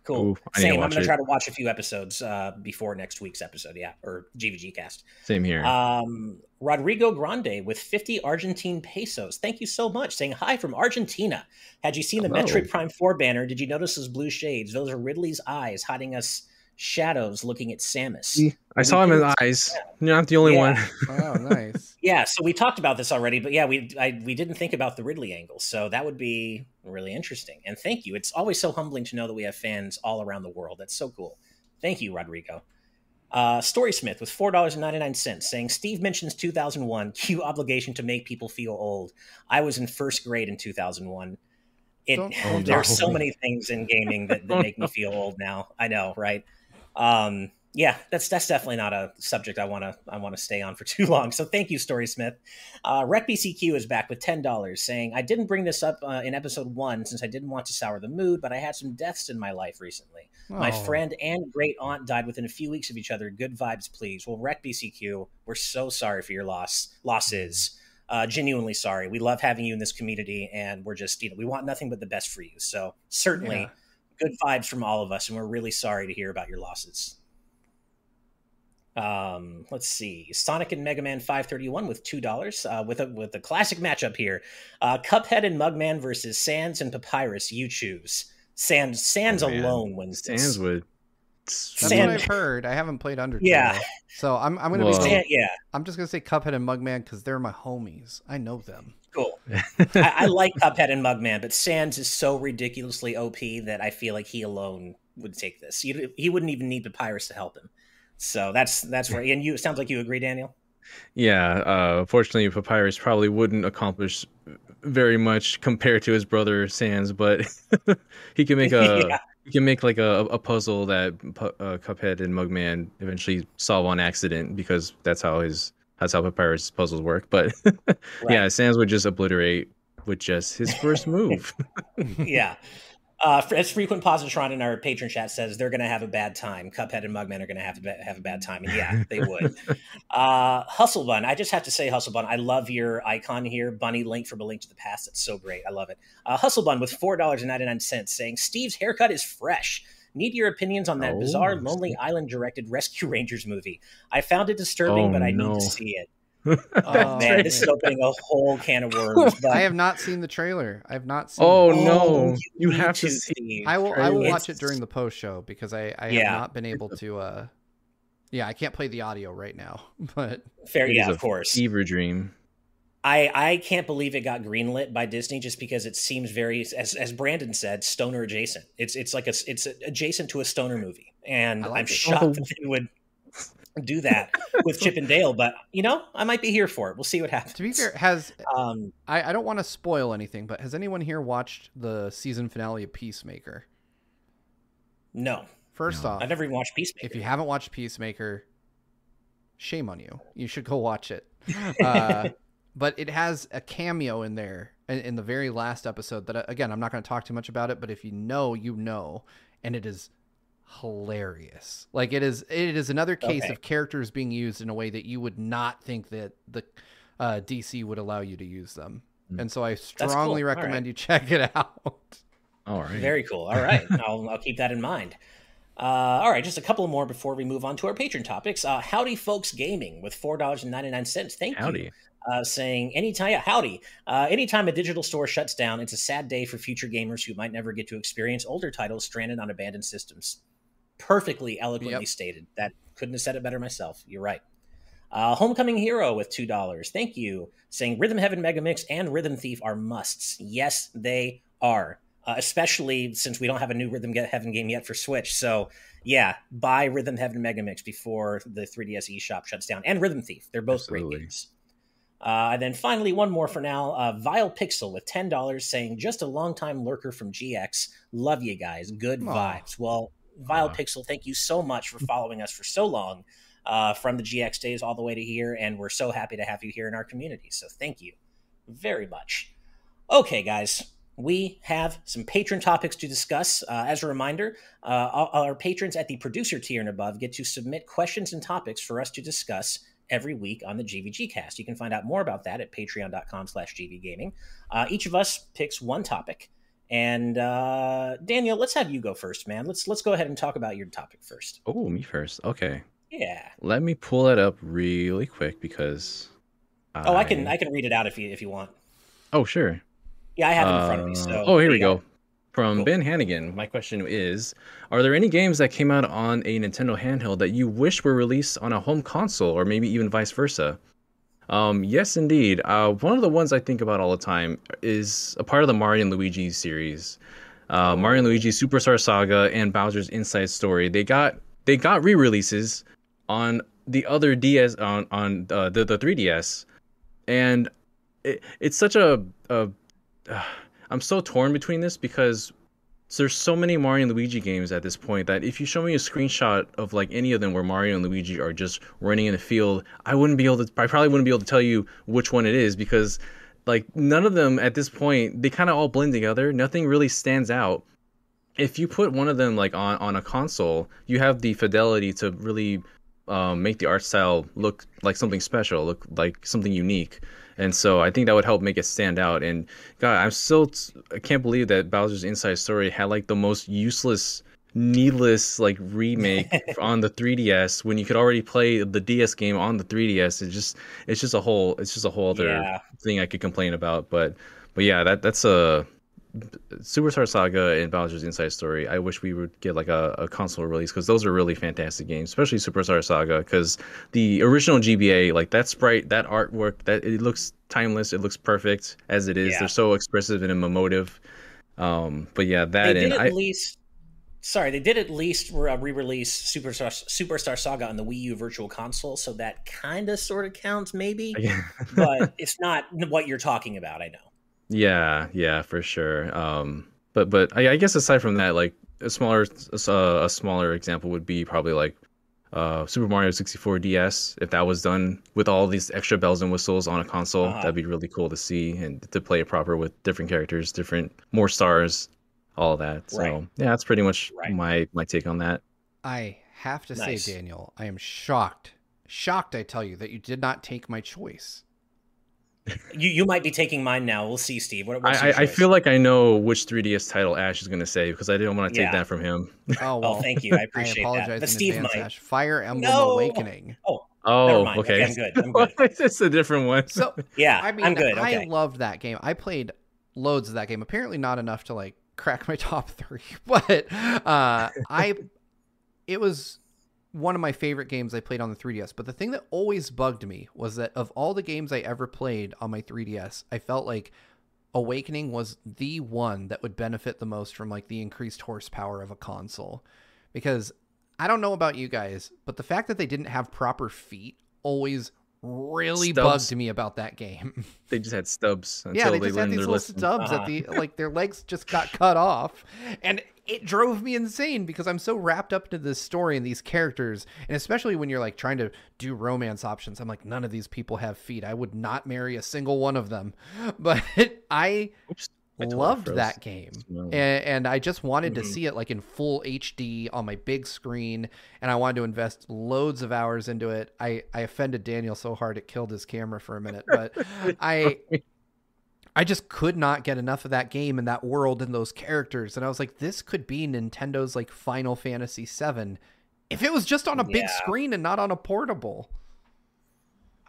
Cool. Ooh, Same. I'm going to try to watch a few episodes uh, before next week's episode. Yeah, or GVG cast. Same here. Um, Rodrigo Grande with 50 Argentine pesos. Thank you so much. Saying hi from Argentina. Had you seen the Hello. Metroid Prime 4 banner? Did you notice those blue shades? Those are Ridley's eyes hiding us shadows looking at Samus. I saw him in the eyes. You're not the only yeah. one. oh, nice. Yeah, so we talked about this already, but yeah, we I, we didn't think about the Ridley angle, so that would be really interesting. And thank you. It's always so humbling to know that we have fans all around the world. That's so cool. Thank you, Rodrigo. Uh, Storysmith with four dollars and ninety nine cents, saying Steve mentions two thousand one. Cue obligation to make people feel old. I was in first grade in two thousand one. It oh, there are so many things in gaming that, that make me feel old now. I know, right? Um, yeah, that's that's definitely not a subject I want to I want to stay on for too long. So thank you, Story Smith. Uh, RecBCQ is back with ten dollars, saying I didn't bring this up uh, in episode one since I didn't want to sour the mood, but I had some deaths in my life recently. Oh. My friend and great aunt died within a few weeks of each other. Good vibes, please. Well, RecBCQ, we're so sorry for your loss losses. Uh, genuinely sorry. We love having you in this community, and we're just you know we want nothing but the best for you. So certainly. Yeah good vibes from all of us, and we're really sorry to hear about your losses. Um, let's see, Sonic and Mega Man 531 with two dollars uh, with a with a classic matchup here. Uh, Cuphead and Mugman versus Sans and Papyrus. You choose. Sans Sans oh, alone wins this. Sans would. That's what I've heard. I haven't played Undertale. Yeah. So I'm I'm gonna be saying, yeah. I'm just gonna say Cuphead and Mugman because they're my homies. I know them cool. I, I, like Cuphead and Mugman, but Sans is so ridiculously OP that I feel like he alone would take this. He, he wouldn't even need Papyrus to help him. So that's that's right. And you it sounds like you agree, Daniel. Yeah, uh, fortunately, Papyrus probably wouldn't accomplish very much compared to his brother Sans, but he can make a yeah. he can make like a, a puzzle that uh, Cuphead and Mugman eventually solve on accident because that's how his that's how Papyrus puzzles work. But right. yeah, Sans would just obliterate with just his first move. yeah. Uh, as frequent positron in our patron chat says, they're going to have a bad time. Cuphead and Mugman are going to have to have a bad time, and yeah, they would. uh, Hustle Bun, I just have to say, Hustle Bun, I love your icon here, Bunny Link from A Link to the Past. It's so great. I love it. Uh, Hustle Bun with four dollars and ninety nine cents, saying Steve's haircut is fresh. Need your opinions on that oh, bizarre Lonely Island directed Rescue Rangers movie. I found it disturbing, oh, but I no. need to see it. Oh man, this is opening a whole can of worms. But... I have not seen the trailer. I have not seen. Oh it. no, oh, you, you have to see. I will. I will watch it during the post show because I, I yeah. have not been able to. uh Yeah, I can't play the audio right now, but fair. Yeah, of course. Fever dream. I I can't believe it got greenlit by Disney just because it seems very as as Brandon said stoner adjacent. It's it's like a it's adjacent to a stoner movie, and like I'm it. shocked oh. that they would do that with Chip and Dale, but you know, I might be here for it. We'll see what happens. To be fair, has um, I, I don't want to spoil anything, but has anyone here watched the season finale of Peacemaker? No. First no. off, I've never even watched Peacemaker. If you haven't watched Peacemaker, shame on you. You should go watch it. Uh, but it has a cameo in there in, in the very last episode that again, I'm not going to talk too much about it, but if you know, you know, and it is hilarious. Like it is it is another case okay. of characters being used in a way that you would not think that the uh, DC would allow you to use them. Mm. And so I strongly cool. recommend right. you check it out. All right. Very cool. All right. I'll, I'll keep that in mind. Uh, all right, just a couple more before we move on to our patron topics. Uh, howdy, folks, gaming with four dollars and ninety nine cents. Thank howdy. you. Uh, saying anytime, yeah, howdy. Uh, anytime a digital store shuts down, it's a sad day for future gamers who might never get to experience older titles stranded on abandoned systems perfectly eloquently yep. stated. That couldn't have said it better myself. You're right. Uh, Homecoming Hero with two dollars. Thank you. Saying Rhythm Heaven Mega Mix and Rhythm Thief are musts. Yes, they are. Uh, especially since we don't have a new Rhythm Heaven game yet for Switch. So yeah, buy Rhythm Heaven Mega Mix before the 3DS eShop shuts down, and Rhythm Thief. They're both Absolutely. great games. Uh, and then finally, one more for now. Uh, Vile Pixel with ten dollars, saying just a long time lurker from GX. Love you guys. Good Aww. vibes. Well, Vile Pixel, thank you so much for following us for so long, uh, from the GX days all the way to here, and we're so happy to have you here in our community. So thank you very much. Okay, guys, we have some patron topics to discuss. Uh, as a reminder, uh, our patrons at the producer tier and above get to submit questions and topics for us to discuss every week on the GVG cast. You can find out more about that at patreon.com slash gvgaming. Uh, each of us picks one topic and uh, Daniel, let's have you go first, man. Let's let's go ahead and talk about your topic first. Oh, me first. Okay. Yeah. Let me pull it up really quick because. Oh, I, I can I can read it out if you if you want. Oh, sure. Yeah, I have it in front of me. So. Uh, oh, here we go. From cool. Ben Hannigan, my question is: Are there any games that came out on a Nintendo handheld that you wish were released on a home console, or maybe even vice versa? Um, yes, indeed. Uh, one of the ones I think about all the time is a part of the Mario and Luigi series. Uh, Mario and Luigi Superstar Saga and Bowser's Inside Story. They got they got re-releases on the other DS on on uh, the the 3DS, and it, it's such a, a I'm so torn between this because so there's so many Mario and Luigi games at this point that if you show me a screenshot of like any of them where Mario and Luigi are just running in the field, I wouldn't be able to. I probably wouldn't be able to tell you which one it is because like none of them at this point they kind of all blend together. Nothing really stands out. If you put one of them like on on a console, you have the fidelity to really um, make the art style look like something special, look like something unique and so I think that would help make it stand out. And God, I'm still I can't believe that Bowser's Inside Story had like the most useless, needless like remake on the 3DS when you could already play the DS game on the 3DS. It's just it's just a whole it's just a whole other yeah. thing I could complain about. But but yeah, that that's a Superstar Saga and Bowser's Inside Story. I wish we would get like a, a console release because those are really fantastic games, especially Superstar Saga. Because the original GBA, like that sprite, that artwork, that it looks timeless. It looks perfect as it is. Yeah. They're so expressive and emotive. Um, but yeah, that they did at I, least. Sorry, they did at least re-release Superstar Superstar Saga on the Wii U Virtual Console, so that kind of sort of counts, maybe. but it's not what you're talking about. I know. Yeah, yeah, for sure. Um, but but I, I guess aside from that, like a smaller a, a smaller example would be probably like uh, Super Mario 64 DS. If that was done with all these extra bells and whistles on a console, uh-huh. that'd be really cool to see and to play it proper with different characters, different more stars, all that. So right. yeah, that's pretty much right. my my take on that. I have to nice. say, Daniel, I am shocked, shocked. I tell you that you did not take my choice. You you might be taking mine now. We'll see, Steve. What, I, I feel like I know which 3DS title Ash is going to say because I didn't want to take yeah. that from him. Oh well, oh, thank you. I appreciate I apologize that. But Steve advance, might. Ash. Fire Emblem no! Awakening. Oh. Oh, okay. okay. I'm good. I'm good. it's a different one. So yeah, I mean, I'm good. Okay. I loved that game. I played loads of that game. Apparently, not enough to like crack my top three, but uh, I it was one of my favorite games I played on the 3DS. But the thing that always bugged me was that of all the games I ever played on my 3DS, I felt like Awakening was the one that would benefit the most from like the increased horsepower of a console. Because I don't know about you guys, but the fact that they didn't have proper feet always really stubs. bugged me about that game. They just had stubs until yeah, they, they just had these little lesson. stubs uh-huh. at the like their legs just got cut off, and it drove me insane because I'm so wrapped up into this story and these characters, and especially when you're like trying to do romance options. I'm like, none of these people have feet. I would not marry a single one of them, but I. Oops loved that game and, and, i just wanted mm-hmm. to see it like in full hd on my big screen and i wanted to invest loads of hours into it i i offended daniel so hard it killed his camera for a minute but i i just could not get enough of that game and that world and those characters and i was like this could be nintendo's like final fantasy VII if it was just on a big yeah. screen and not on a portable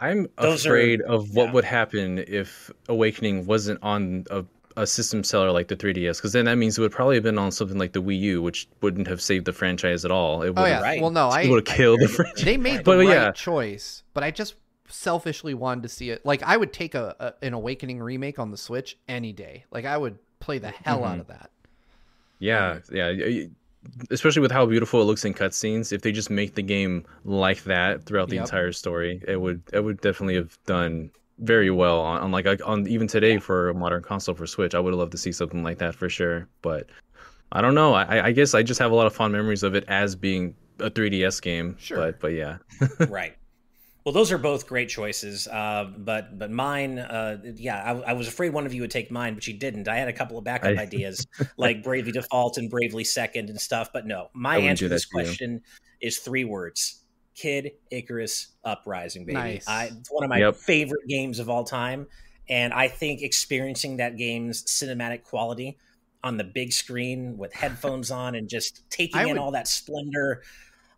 I'm Those afraid are, of what yeah. would happen if Awakening wasn't on a a system seller like the 3DS, because then that means it would probably have been on something like the Wii U, which wouldn't have saved the franchise at all. It would oh yeah, right. well no, I would have killed the franchise. They made the but, right yeah. choice, but I just selfishly wanted to see it. Like I would take a, a, an Awakening remake on the Switch any day. Like I would play the hell mm-hmm. out of that. Yeah, yeah, especially with how beautiful it looks in cutscenes. If they just make the game like that throughout the yep. entire story, it would it would definitely have done very well on, on like on even today for a modern console for Switch. I would love to see something like that for sure. But I don't know. I, I guess I just have a lot of fond memories of it as being a 3DS game. Sure. But but yeah. right. Well, those are both great choices. Uh, but but mine, uh, yeah, I, I, was afraid one of you would take mine, but you didn't. I had a couple of backup I... ideas like Bravely Default and Bravely Second and stuff. But no, my answer to this question is three words: Kid Icarus Uprising, baby. Nice. I, it's one of my yep. favorite games of all time. And I think experiencing that game's cinematic quality on the big screen with headphones on and just taking would, in all that splendor.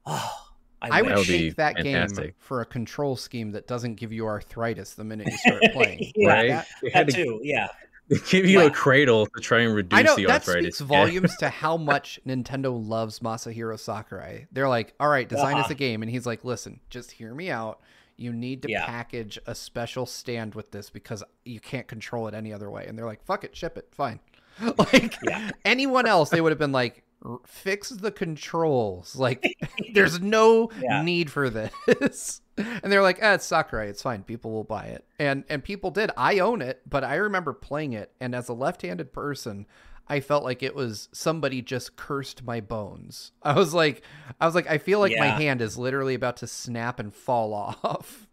Oh, I, I would take that fantastic. game for a control scheme that doesn't give you arthritis the minute you start playing. yeah, right? That, that too. Yeah. Give you a cradle to try and reduce I know, the that arthritis. speaks volumes to how much Nintendo loves Masahiro Sakurai. They're like, all right, design uh-huh. us a game. And he's like, listen, just hear me out. You need to yeah. package a special stand with this because you can't control it any other way. And they're like, fuck it, ship it, fine. like yeah. anyone else, they would have been like, fix the controls. Like, there's no yeah. need for this. and they're like, eh, it's Sakurai. It's fine. People will buy it. And and people did. I own it, but I remember playing it, and as a left-handed person, I felt like it was somebody just cursed my bones. I was like, I was like, I feel like yeah. my hand is literally about to snap and fall off.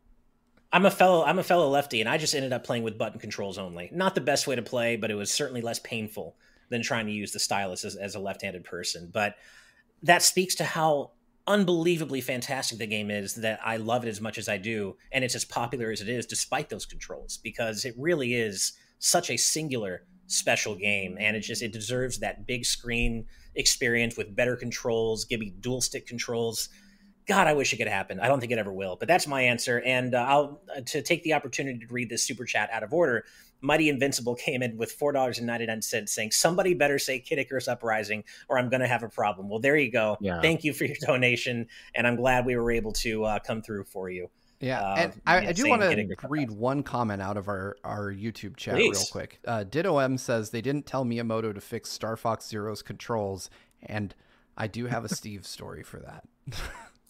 I'm a fellow I'm a fellow lefty and I just ended up playing with button controls only. Not the best way to play, but it was certainly less painful than trying to use the stylus as, as a left-handed person. But that speaks to how unbelievably fantastic the game is that I love it as much as I do, and it's as popular as it is despite those controls because it really is such a singular special game and it just it deserves that big screen experience with better controls give me dual stick controls god i wish it could happen i don't think it ever will but that's my answer and uh, i'll uh, to take the opportunity to read this super chat out of order Mighty Invincible came in with four dollars and ninety nine cents, saying somebody better say Kid Icarus Uprising, or I'm going to have a problem. Well, there you go. Yeah. Thank you for your donation, and I'm glad we were able to uh, come through for you. Yeah, uh, and I, I do want to read one comment out of our, our YouTube chat Please. real quick. Uh, Ditto M says they didn't tell Miyamoto to fix Star Fox Zero's controls, and I do have a Steve story for that.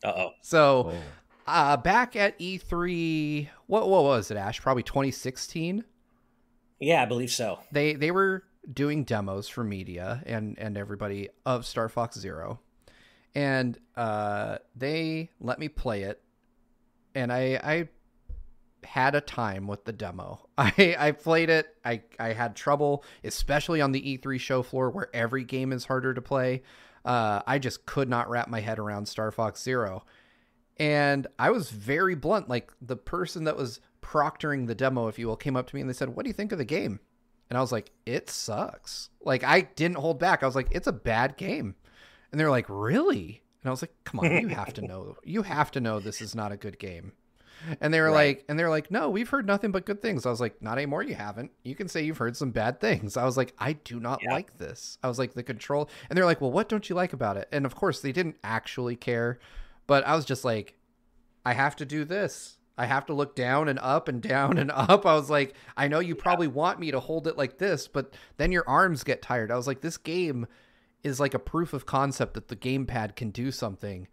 uh oh. So, oh. Uh, back at E3, what what was it, Ash? Probably 2016. Yeah, I believe so. They they were doing demos for media and and everybody of Star Fox Zero, and uh, they let me play it, and I I had a time with the demo. I I played it. I I had trouble, especially on the E3 show floor where every game is harder to play. Uh, I just could not wrap my head around Star Fox Zero, and I was very blunt. Like the person that was proctoring the demo, if you will, came up to me and they said, "What do you think of the game?" And I was like, "It sucks." Like I didn't hold back. I was like, "It's a bad game," and they're like, "Really?" And I was like, "Come on, you have to know. You have to know this is not a good game." And they were right. like, and they're like, no, we've heard nothing but good things. I was like, not anymore. You haven't. You can say you've heard some bad things. I was like, I do not yeah. like this. I was like, the control. And they're like, well, what don't you like about it? And of course, they didn't actually care, but I was just like, I have to do this. I have to look down and up and down and up. I was like, I know you probably want me to hold it like this, but then your arms get tired. I was like, this game is like a proof of concept that the gamepad can do something,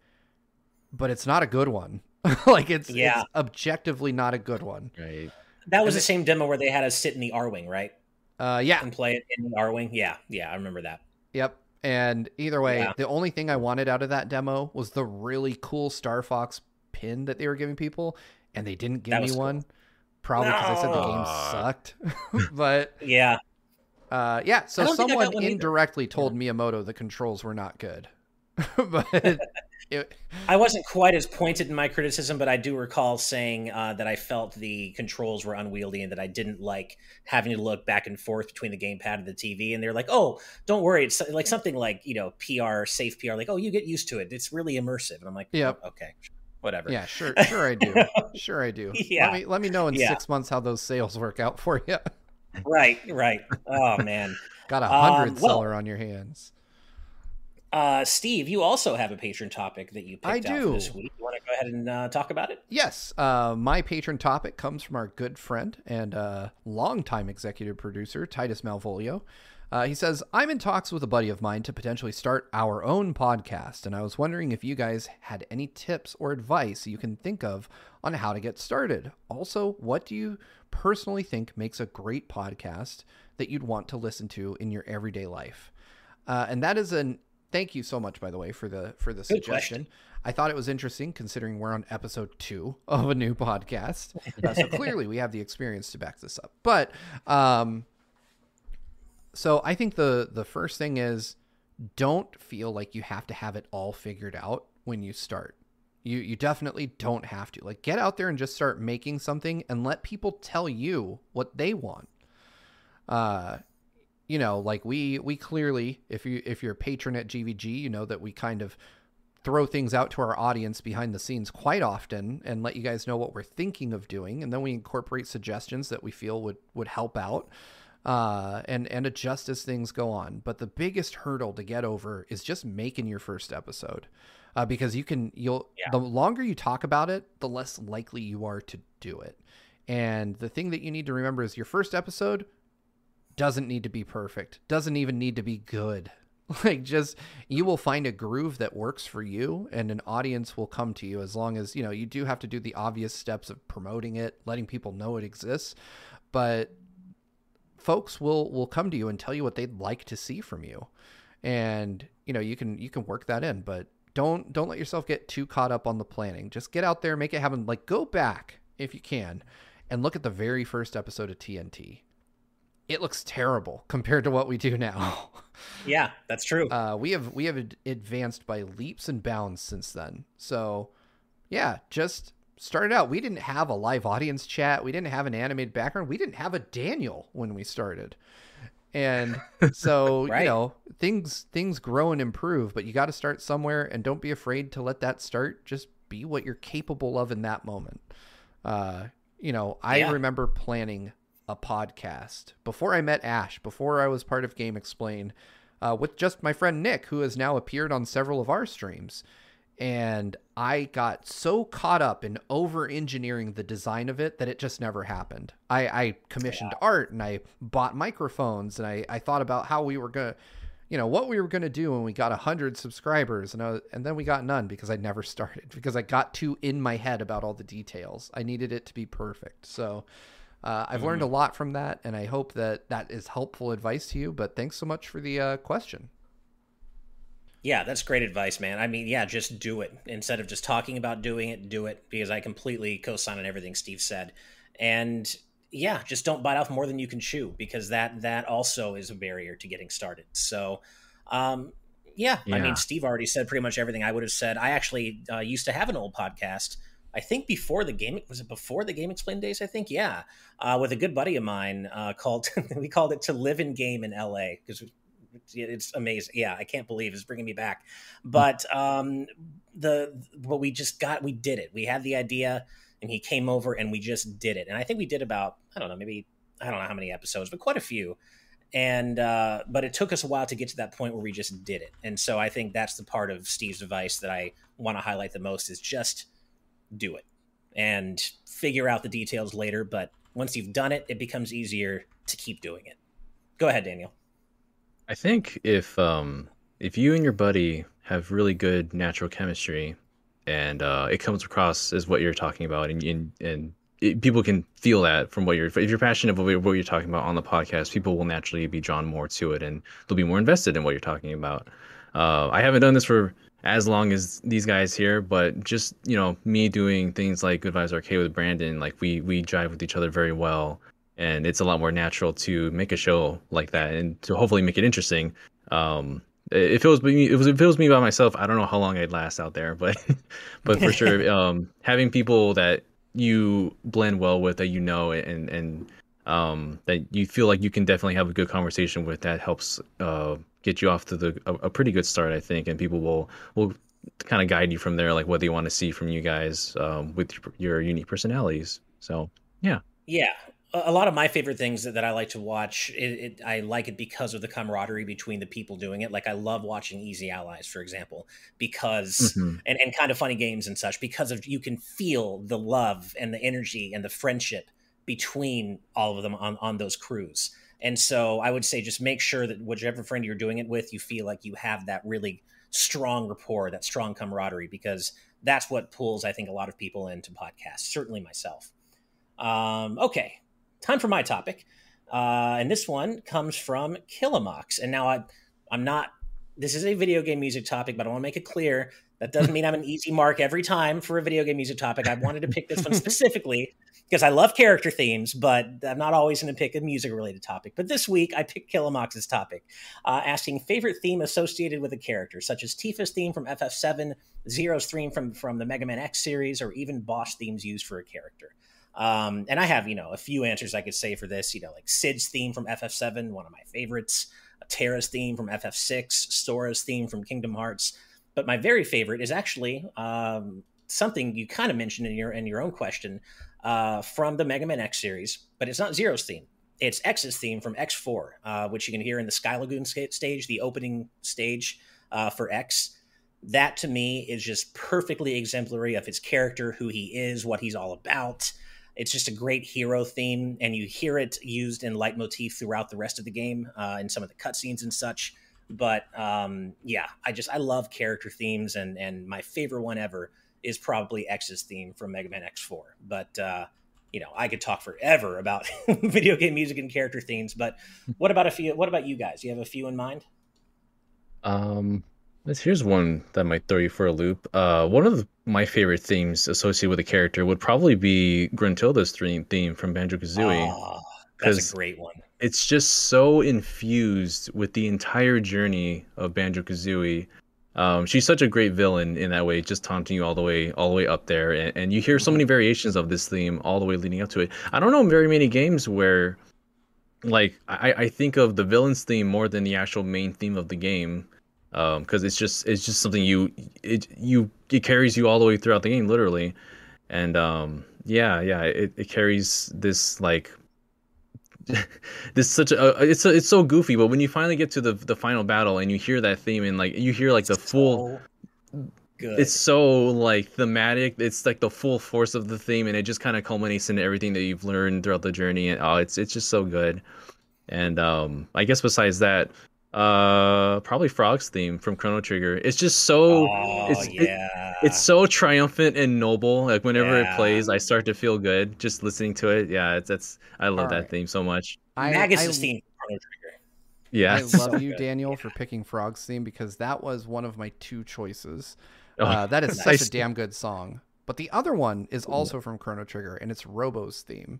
but it's not a good one. like it's, yeah. it's objectively not a good one. Right. That was and the it, same demo where they had us sit in the Arwing, right? Uh, yeah. And play it in the Arwing. Yeah, yeah, I remember that. Yep. And either way, yeah. the only thing I wanted out of that demo was the really cool Star Fox pin that they were giving people, and they didn't give me cool. one. Probably because no. I said the game sucked. but yeah, uh, yeah. So someone indirectly either. told Miyamoto the controls were not good. but it, I wasn't quite as pointed in my criticism, but I do recall saying uh, that I felt the controls were unwieldy and that I didn't like having to look back and forth between the gamepad and the TV. And they're like, "Oh, don't worry, it's like something like you know PR, safe PR. Like, oh, you get used to it. It's really immersive." And I'm like, "Yeah, oh, okay." Whatever. Yeah, sure, sure I do. sure I do. Yeah. Let me let me know in yeah. six months how those sales work out for you. right, right. Oh man, got a hundred um, seller well, on your hands. Uh, Steve, you also have a patron topic that you picked I do. this week. You want to go ahead and uh, talk about it? Yes. Uh, my patron topic comes from our good friend and uh, longtime executive producer, Titus Malvolio. Uh, he says, I'm in talks with a buddy of mine to potentially start our own podcast, and I was wondering if you guys had any tips or advice you can think of on how to get started. Also, what do you personally think makes a great podcast that you'd want to listen to in your everyday life? Uh, and that is an thank you so much, by the way, for the for the Good suggestion. Question. I thought it was interesting considering we're on episode two of a new podcast, uh, so clearly we have the experience to back this up. But um, so I think the the first thing is don't feel like you have to have it all figured out when you start. You you definitely don't have to. Like get out there and just start making something and let people tell you what they want. Uh you know, like we we clearly, if you if you're a patron at GVG, you know that we kind of throw things out to our audience behind the scenes quite often and let you guys know what we're thinking of doing, and then we incorporate suggestions that we feel would would help out. Uh, and and adjust as things go on. But the biggest hurdle to get over is just making your first episode, uh, because you can you'll yeah. the longer you talk about it, the less likely you are to do it. And the thing that you need to remember is your first episode doesn't need to be perfect, doesn't even need to be good. Like, just you will find a groove that works for you, and an audience will come to you as long as you know you do have to do the obvious steps of promoting it, letting people know it exists. But folks will will come to you and tell you what they'd like to see from you and you know you can you can work that in but don't don't let yourself get too caught up on the planning just get out there make it happen like go back if you can and look at the very first episode of tnt it looks terrible compared to what we do now. yeah, that's true. Uh, we have we have advanced by leaps and bounds since then. So, yeah, just started out. We didn't have a live audience chat. We didn't have an animated background. We didn't have a Daniel when we started. And so, right. you know, things things grow and improve, but you got to start somewhere and don't be afraid to let that start. Just be what you're capable of in that moment. Uh, you know, I yeah. remember planning a podcast before I met Ash, before I was part of GameXplain, uh, with just my friend Nick, who has now appeared on several of our streams. And I got so caught up in over engineering the design of it that it just never happened. I, I commissioned yeah. art and I bought microphones and I, I thought about how we were going to, you know, what we were going to do when we got 100 subscribers. And, I, and then we got none because I never started, because I got too in my head about all the details. I needed it to be perfect. So, uh, I've mm-hmm. learned a lot from that, and I hope that that is helpful advice to you. But thanks so much for the uh, question. Yeah, that's great advice, man. I mean, yeah, just do it instead of just talking about doing it. Do it because I completely co-sign on everything Steve said, and yeah, just don't bite off more than you can chew because that that also is a barrier to getting started. So, um, yeah, yeah, I mean, Steve already said pretty much everything I would have said. I actually uh, used to have an old podcast. I think before the game was it before the GameXplain days. I think yeah, uh, with a good buddy of mine uh, called we called it to live in game in L.A. because it's amazing. Yeah, I can't believe it's bringing me back. But um, the what we just got, we did it. We had the idea, and he came over, and we just did it. And I think we did about I don't know, maybe I don't know how many episodes, but quite a few. And uh, but it took us a while to get to that point where we just did it. And so I think that's the part of Steve's advice that I want to highlight the most is just do it and figure out the details later. But once you've done it, it becomes easier to keep doing it. Go ahead, Daniel. I think if um if you and your buddy have really good natural chemistry, and uh, it comes across as what you're talking about, and and, and it, people can feel that from what you're if you're passionate about what you're talking about on the podcast, people will naturally be drawn more to it, and they'll be more invested in what you're talking about. Uh, I haven't done this for as long as these guys here, but just you know me doing things like Good Vibes Arcade with Brandon, like we we drive with each other very well and it's a lot more natural to make a show like that and to hopefully make it interesting. Um, if it was me, it was if it was me by myself, I don't know how long I'd last out there, but but for sure, um, having people that you blend well with, that you know, and and um, that you feel like you can definitely have a good conversation with, that helps uh, get you off to the a, a pretty good start, I think, and people will will kind of guide you from there, like what they want to see from you guys um, with your, your unique personalities. So yeah. Yeah, a lot of my favorite things that, that I like to watch, it, it, I like it because of the camaraderie between the people doing it. Like I love watching Easy Allies, for example, because mm-hmm. and, and Kinda Funny games and such, because of you can feel the love and the energy and the friendship between all of them on, on those crews. And so I would say just make sure that whichever friend you're doing it with, you feel like you have that really strong rapport, that strong camaraderie, because that's what pulls, I think, a lot of people into podcasts, certainly myself. Um, okay, time for my topic. Uh, and this one comes from Killamox. And now I, I'm not, this is a video game music topic, but I want to make it clear that doesn't mean I'm an easy mark every time for a video game music topic. I wanted to pick this one specifically because I love character themes, but I'm not always going to pick a music related topic. But this week I picked Killamox's topic, uh, asking favorite theme associated with a character, such as Tifa's theme from FF7, Zero's theme from, from the Mega Man X series, or even boss themes used for a character. Um, and I have, you know, a few answers I could say for this, you know, like Cid's theme from FF7, one of my favorites, Terra's theme from FF6, Sora's theme from Kingdom Hearts. But my very favorite is actually um, something you kind of mentioned in your in your own question uh, from the Mega Man X series, but it's not Zero's theme. It's X's theme from X4, uh, which you can hear in the Sky Lagoon stage, the opening stage uh, for X. That to me is just perfectly exemplary of his character, who he is, what he's all about. It's just a great hero theme, and you hear it used in leitmotif throughout the rest of the game uh, in some of the cutscenes and such. But um, yeah, I just I love character themes, and and my favorite one ever is probably X's theme from Mega Man X4. But uh, you know, I could talk forever about video game music and character themes. But what about a few? What about you guys? You have a few in mind? Um, Here's one that might throw you for a loop. Uh, one of the, my favorite themes associated with a character would probably be Gruntilda's theme, theme from Banjo Kazooie. Oh, that's a great one. It's just so infused with the entire journey of Banjo Kazooie. Um, she's such a great villain in that way, just taunting you all the way, all the way up there, and, and you hear so many variations of this theme all the way leading up to it. I don't know very many games where, like, I, I think of the villain's theme more than the actual main theme of the game because um, it's just it's just something you it you it carries you all the way throughout the game literally and um, yeah yeah it, it carries this like this such a it's a, it's so goofy but when you finally get to the the final battle and you hear that theme and like you hear like the full Good. It's so like thematic. It's like the full force of the theme, and it just kind of culminates into everything that you've learned throughout the journey. And oh, it's it's just so good. And um, I guess besides that, uh, probably Frog's theme from Chrono Trigger. It's just so oh, it's yeah. It, it's so triumphant and noble. Like whenever yeah. it plays, I start to feel good just listening to it. Yeah, it's that's I love All that right. theme so much. I, Magus's I, theme Chrono Trigger. Yeah, I love so you, good. Daniel, yeah. for picking Frog's theme because that was one of my two choices. Oh, uh, that is nice. such a damn good song. But the other one is also from Chrono Trigger, and it's Robo's theme.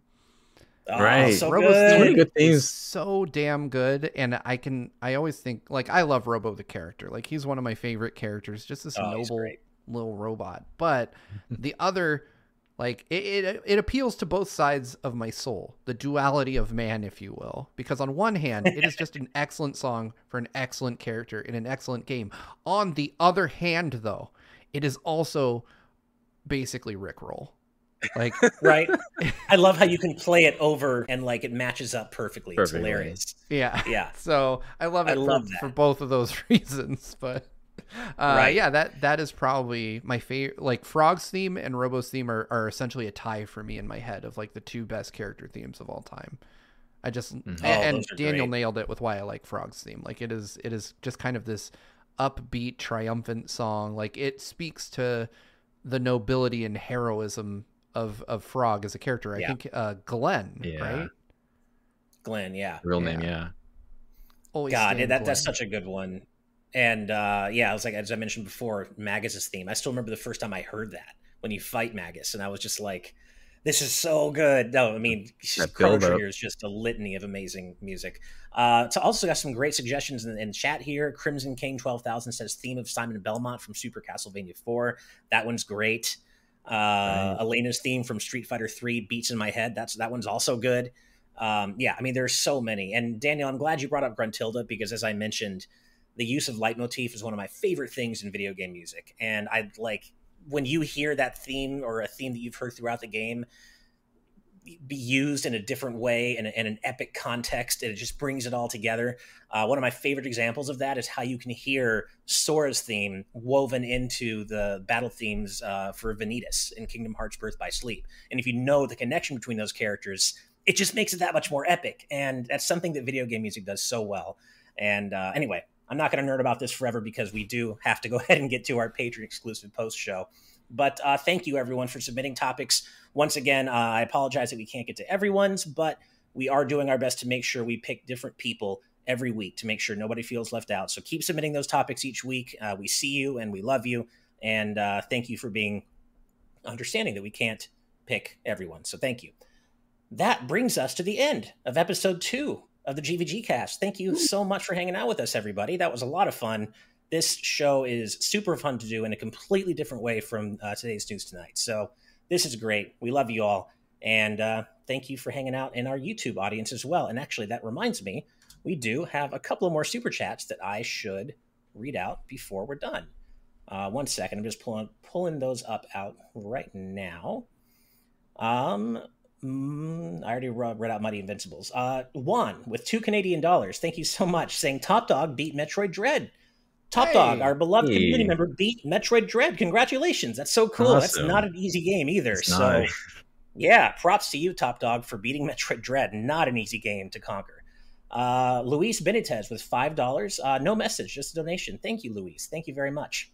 Oh, right, so Robo's good. theme good themes. so damn good, and I can I always think like I love Robo the character. Like he's one of my favorite characters. Just this oh, noble little robot. But the other like it, it, it appeals to both sides of my soul, the duality of man, if you will. Because on one hand, it is just an excellent song for an excellent character in an excellent game. On the other hand, though, it is also basically Rickroll. Like right. I love how you can play it over and like it matches up perfectly. perfectly. It's hilarious. Yeah. Yeah. So I love it I love for, for both of those reasons. But uh, right. Yeah, that that is probably my favorite. Like Frog's theme and Robo's theme are, are essentially a tie for me in my head of like the two best character themes of all time. I just mm-hmm. and, oh, and Daniel great. nailed it with why I like Frog's theme. Like it is it is just kind of this upbeat, triumphant song. Like it speaks to the nobility and heroism of of Frog as a character. I yeah. think uh, Glenn, yeah. right? Glenn, yeah, real name, yeah. Always God, that Glenn. that's such a good one. And uh, yeah, I was like, as I mentioned before, Magus's theme. I still remember the first time I heard that when you fight Magus, and I was just like, "This is so good." No, I mean, Chrono Trigger is just a litany of amazing music. Uh, so also got some great suggestions in, in chat here. Crimson King twelve thousand says theme of Simon Belmont from Super Castlevania Four. That one's great. Uh, right. Elena's theme from Street Fighter Three beats in my head. That's that one's also good. Um, yeah, I mean, there's so many. And Daniel, I'm glad you brought up Gruntilda because, as I mentioned, the use of leitmotif is one of my favorite things in video game music. And I like when you hear that theme or a theme that you've heard throughout the game be used in a different way in, in an epic context, and it just brings it all together. Uh, one of my favorite examples of that is how you can hear Sora's theme woven into the battle themes uh, for Vanitas in Kingdom Hearts Birth by Sleep. And if you know the connection between those characters, it just makes it that much more epic. And that's something that video game music does so well. And uh, anyway, I'm not going to nerd about this forever because we do have to go ahead and get to our Patreon exclusive post show. But uh, thank you, everyone, for submitting topics. Once again, uh, I apologize that we can't get to everyone's, but we are doing our best to make sure we pick different people every week to make sure nobody feels left out. So keep submitting those topics each week. Uh, we see you and we love you. And uh, thank you for being understanding that we can't pick everyone. So thank you. That brings us to the end of episode two of the GVG cast. Thank you so much for hanging out with us, everybody. That was a lot of fun. This show is super fun to do in a completely different way from uh, today's news tonight. So this is great. We love you all. And uh, thank you for hanging out in our YouTube audience as well. And actually, that reminds me, we do have a couple of more super chats that I should read out before we're done. Uh, one second, I'm just pulling pulling those up out right now. Um, Mm, I already read out Mighty Invincibles. Uh, with two Canadian dollars. Thank you so much. Saying Top Dog beat Metroid Dread. Top hey. Dog, our beloved hey. community member, beat Metroid Dread. Congratulations. That's so cool. Awesome. That's not an easy game either. It's so, not. yeah, props to you, Top Dog, for beating Metroid Dread. Not an easy game to conquer. Uh, Luis Benitez with $5. Uh, no message, just a donation. Thank you, Luis. Thank you very much.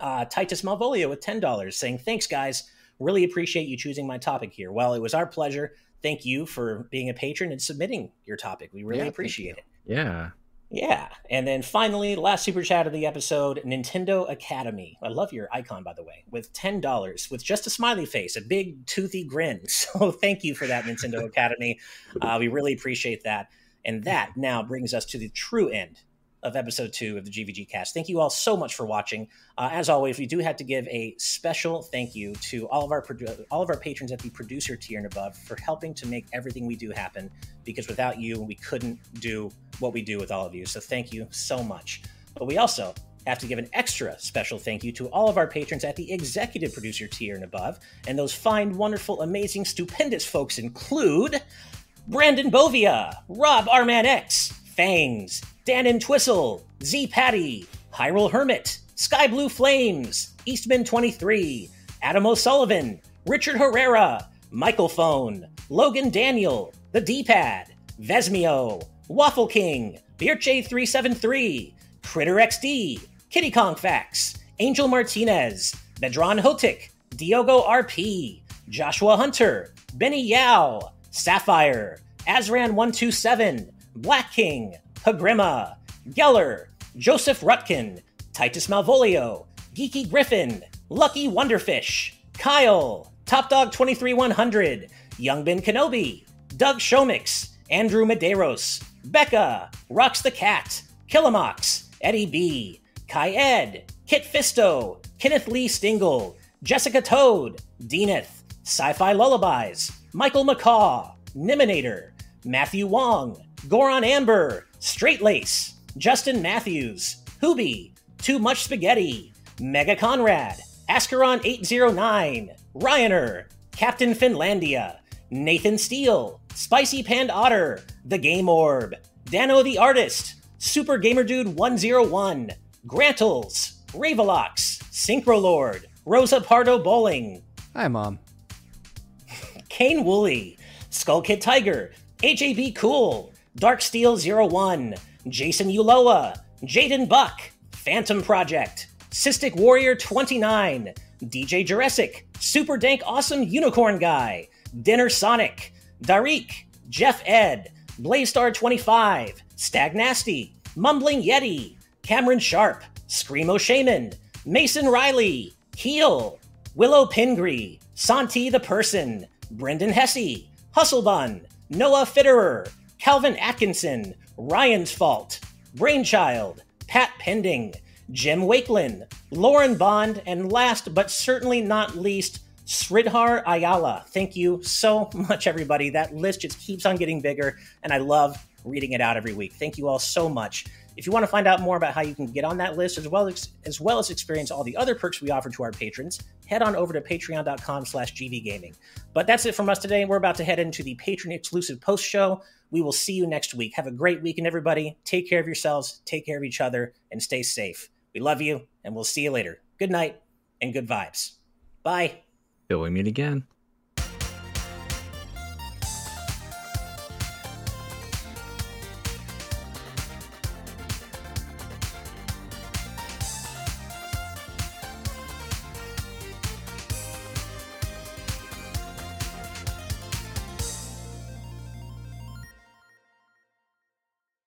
Uh, Titus Malvolio with $10 saying, Thanks, guys. Really appreciate you choosing my topic here. Well, it was our pleasure. Thank you for being a patron and submitting your topic. We really yeah, appreciate it. Yeah. Yeah. And then finally, last super chat of the episode Nintendo Academy. I love your icon, by the way, with $10 with just a smiley face, a big toothy grin. So thank you for that, Nintendo Academy. Uh, we really appreciate that. And that now brings us to the true end of episode two of the GVG cast. Thank you all so much for watching. Uh, as always, we do have to give a special thank you to all of our all of our patrons at the producer tier and above for helping to make everything we do happen. Because without you, we couldn't do what we do with all of you. So thank you so much. But we also have to give an extra special thank you to all of our patrons at the executive producer tier and above. And those fine, wonderful, amazing, stupendous folks include Brandon Bovia, Rob Arman X, Fangs, Dan and Twistle, Z Patty, Hyrule Hermit, Sky Blue Flames, Eastman 23, Adam O'Sullivan, Richard Herrera, Michael Phone, Logan Daniel, The D Pad, Vesmio, Waffle King, Birche373, Critter XD, Kitty Kong Facts, Angel Martinez, Bedron Hotik, Diogo RP, Joshua Hunter, Benny Yao, Sapphire, Azran127, Black King, Pagrima, Geller, Joseph Rutkin, Titus Malvolio, Geeky Griffin, Lucky Wonderfish, Kyle, Top Dog 23100, Young Ben Kenobi, Doug Shomix, Andrew Medeiros, Becca, Rocks the Cat, Killamox, Eddie B, Kai Ed, Kit Fisto, Kenneth Lee Stingle, Jessica Toad, Deaneth, Sci Fi Lullabies, Michael McCaw, Niminator, Matthew Wong, Goron Amber, Straight Lace, Justin Matthews, Hoobie, Too Much Spaghetti, Mega Conrad, Ascaron 809, Ryaner, Captain Finlandia, Nathan Steele, Spicy Pand Otter, The Game Orb, Dano the Artist, Super Gamer Dude 101, Grantles, Ravelox, Synchro Lord, Rosa Pardo Bowling. Hi, Mom. Kane Woolley, Skull Kid Tiger, HAB Cool, Dark Steel 01, Jason Uloa, Jaden Buck, Phantom Project, Cystic Warrior 29, DJ Jurassic, Super Dank Awesome Unicorn Guy, Dinner Sonic, Darik, Jeff Ed, Blaystar 25, Stag Nasty, Mumbling Yeti, Cameron Sharp, Screamo Shaman, Mason Riley, Heel, Willow Pingree, Santi the Person, Brendan Hesse, Hustlebun, Noah Fitterer, Calvin Atkinson, Ryan's Fault, Brainchild, Pat Pending, Jim Wakelin, Lauren Bond, and last but certainly not least, Sridhar Ayala. Thank you so much, everybody. That list just keeps on getting bigger, and I love reading it out every week. Thank you all so much. If you want to find out more about how you can get on that list, as well as, as well as experience all the other perks we offer to our patrons, head on over to patreon.com slash gvgaming. But that's it from us today. We're about to head into the patron exclusive post show. We will see you next week. Have a great weekend, everybody. Take care of yourselves, take care of each other, and stay safe. We love you, and we'll see you later. Good night and good vibes. Bye. Till we meet again.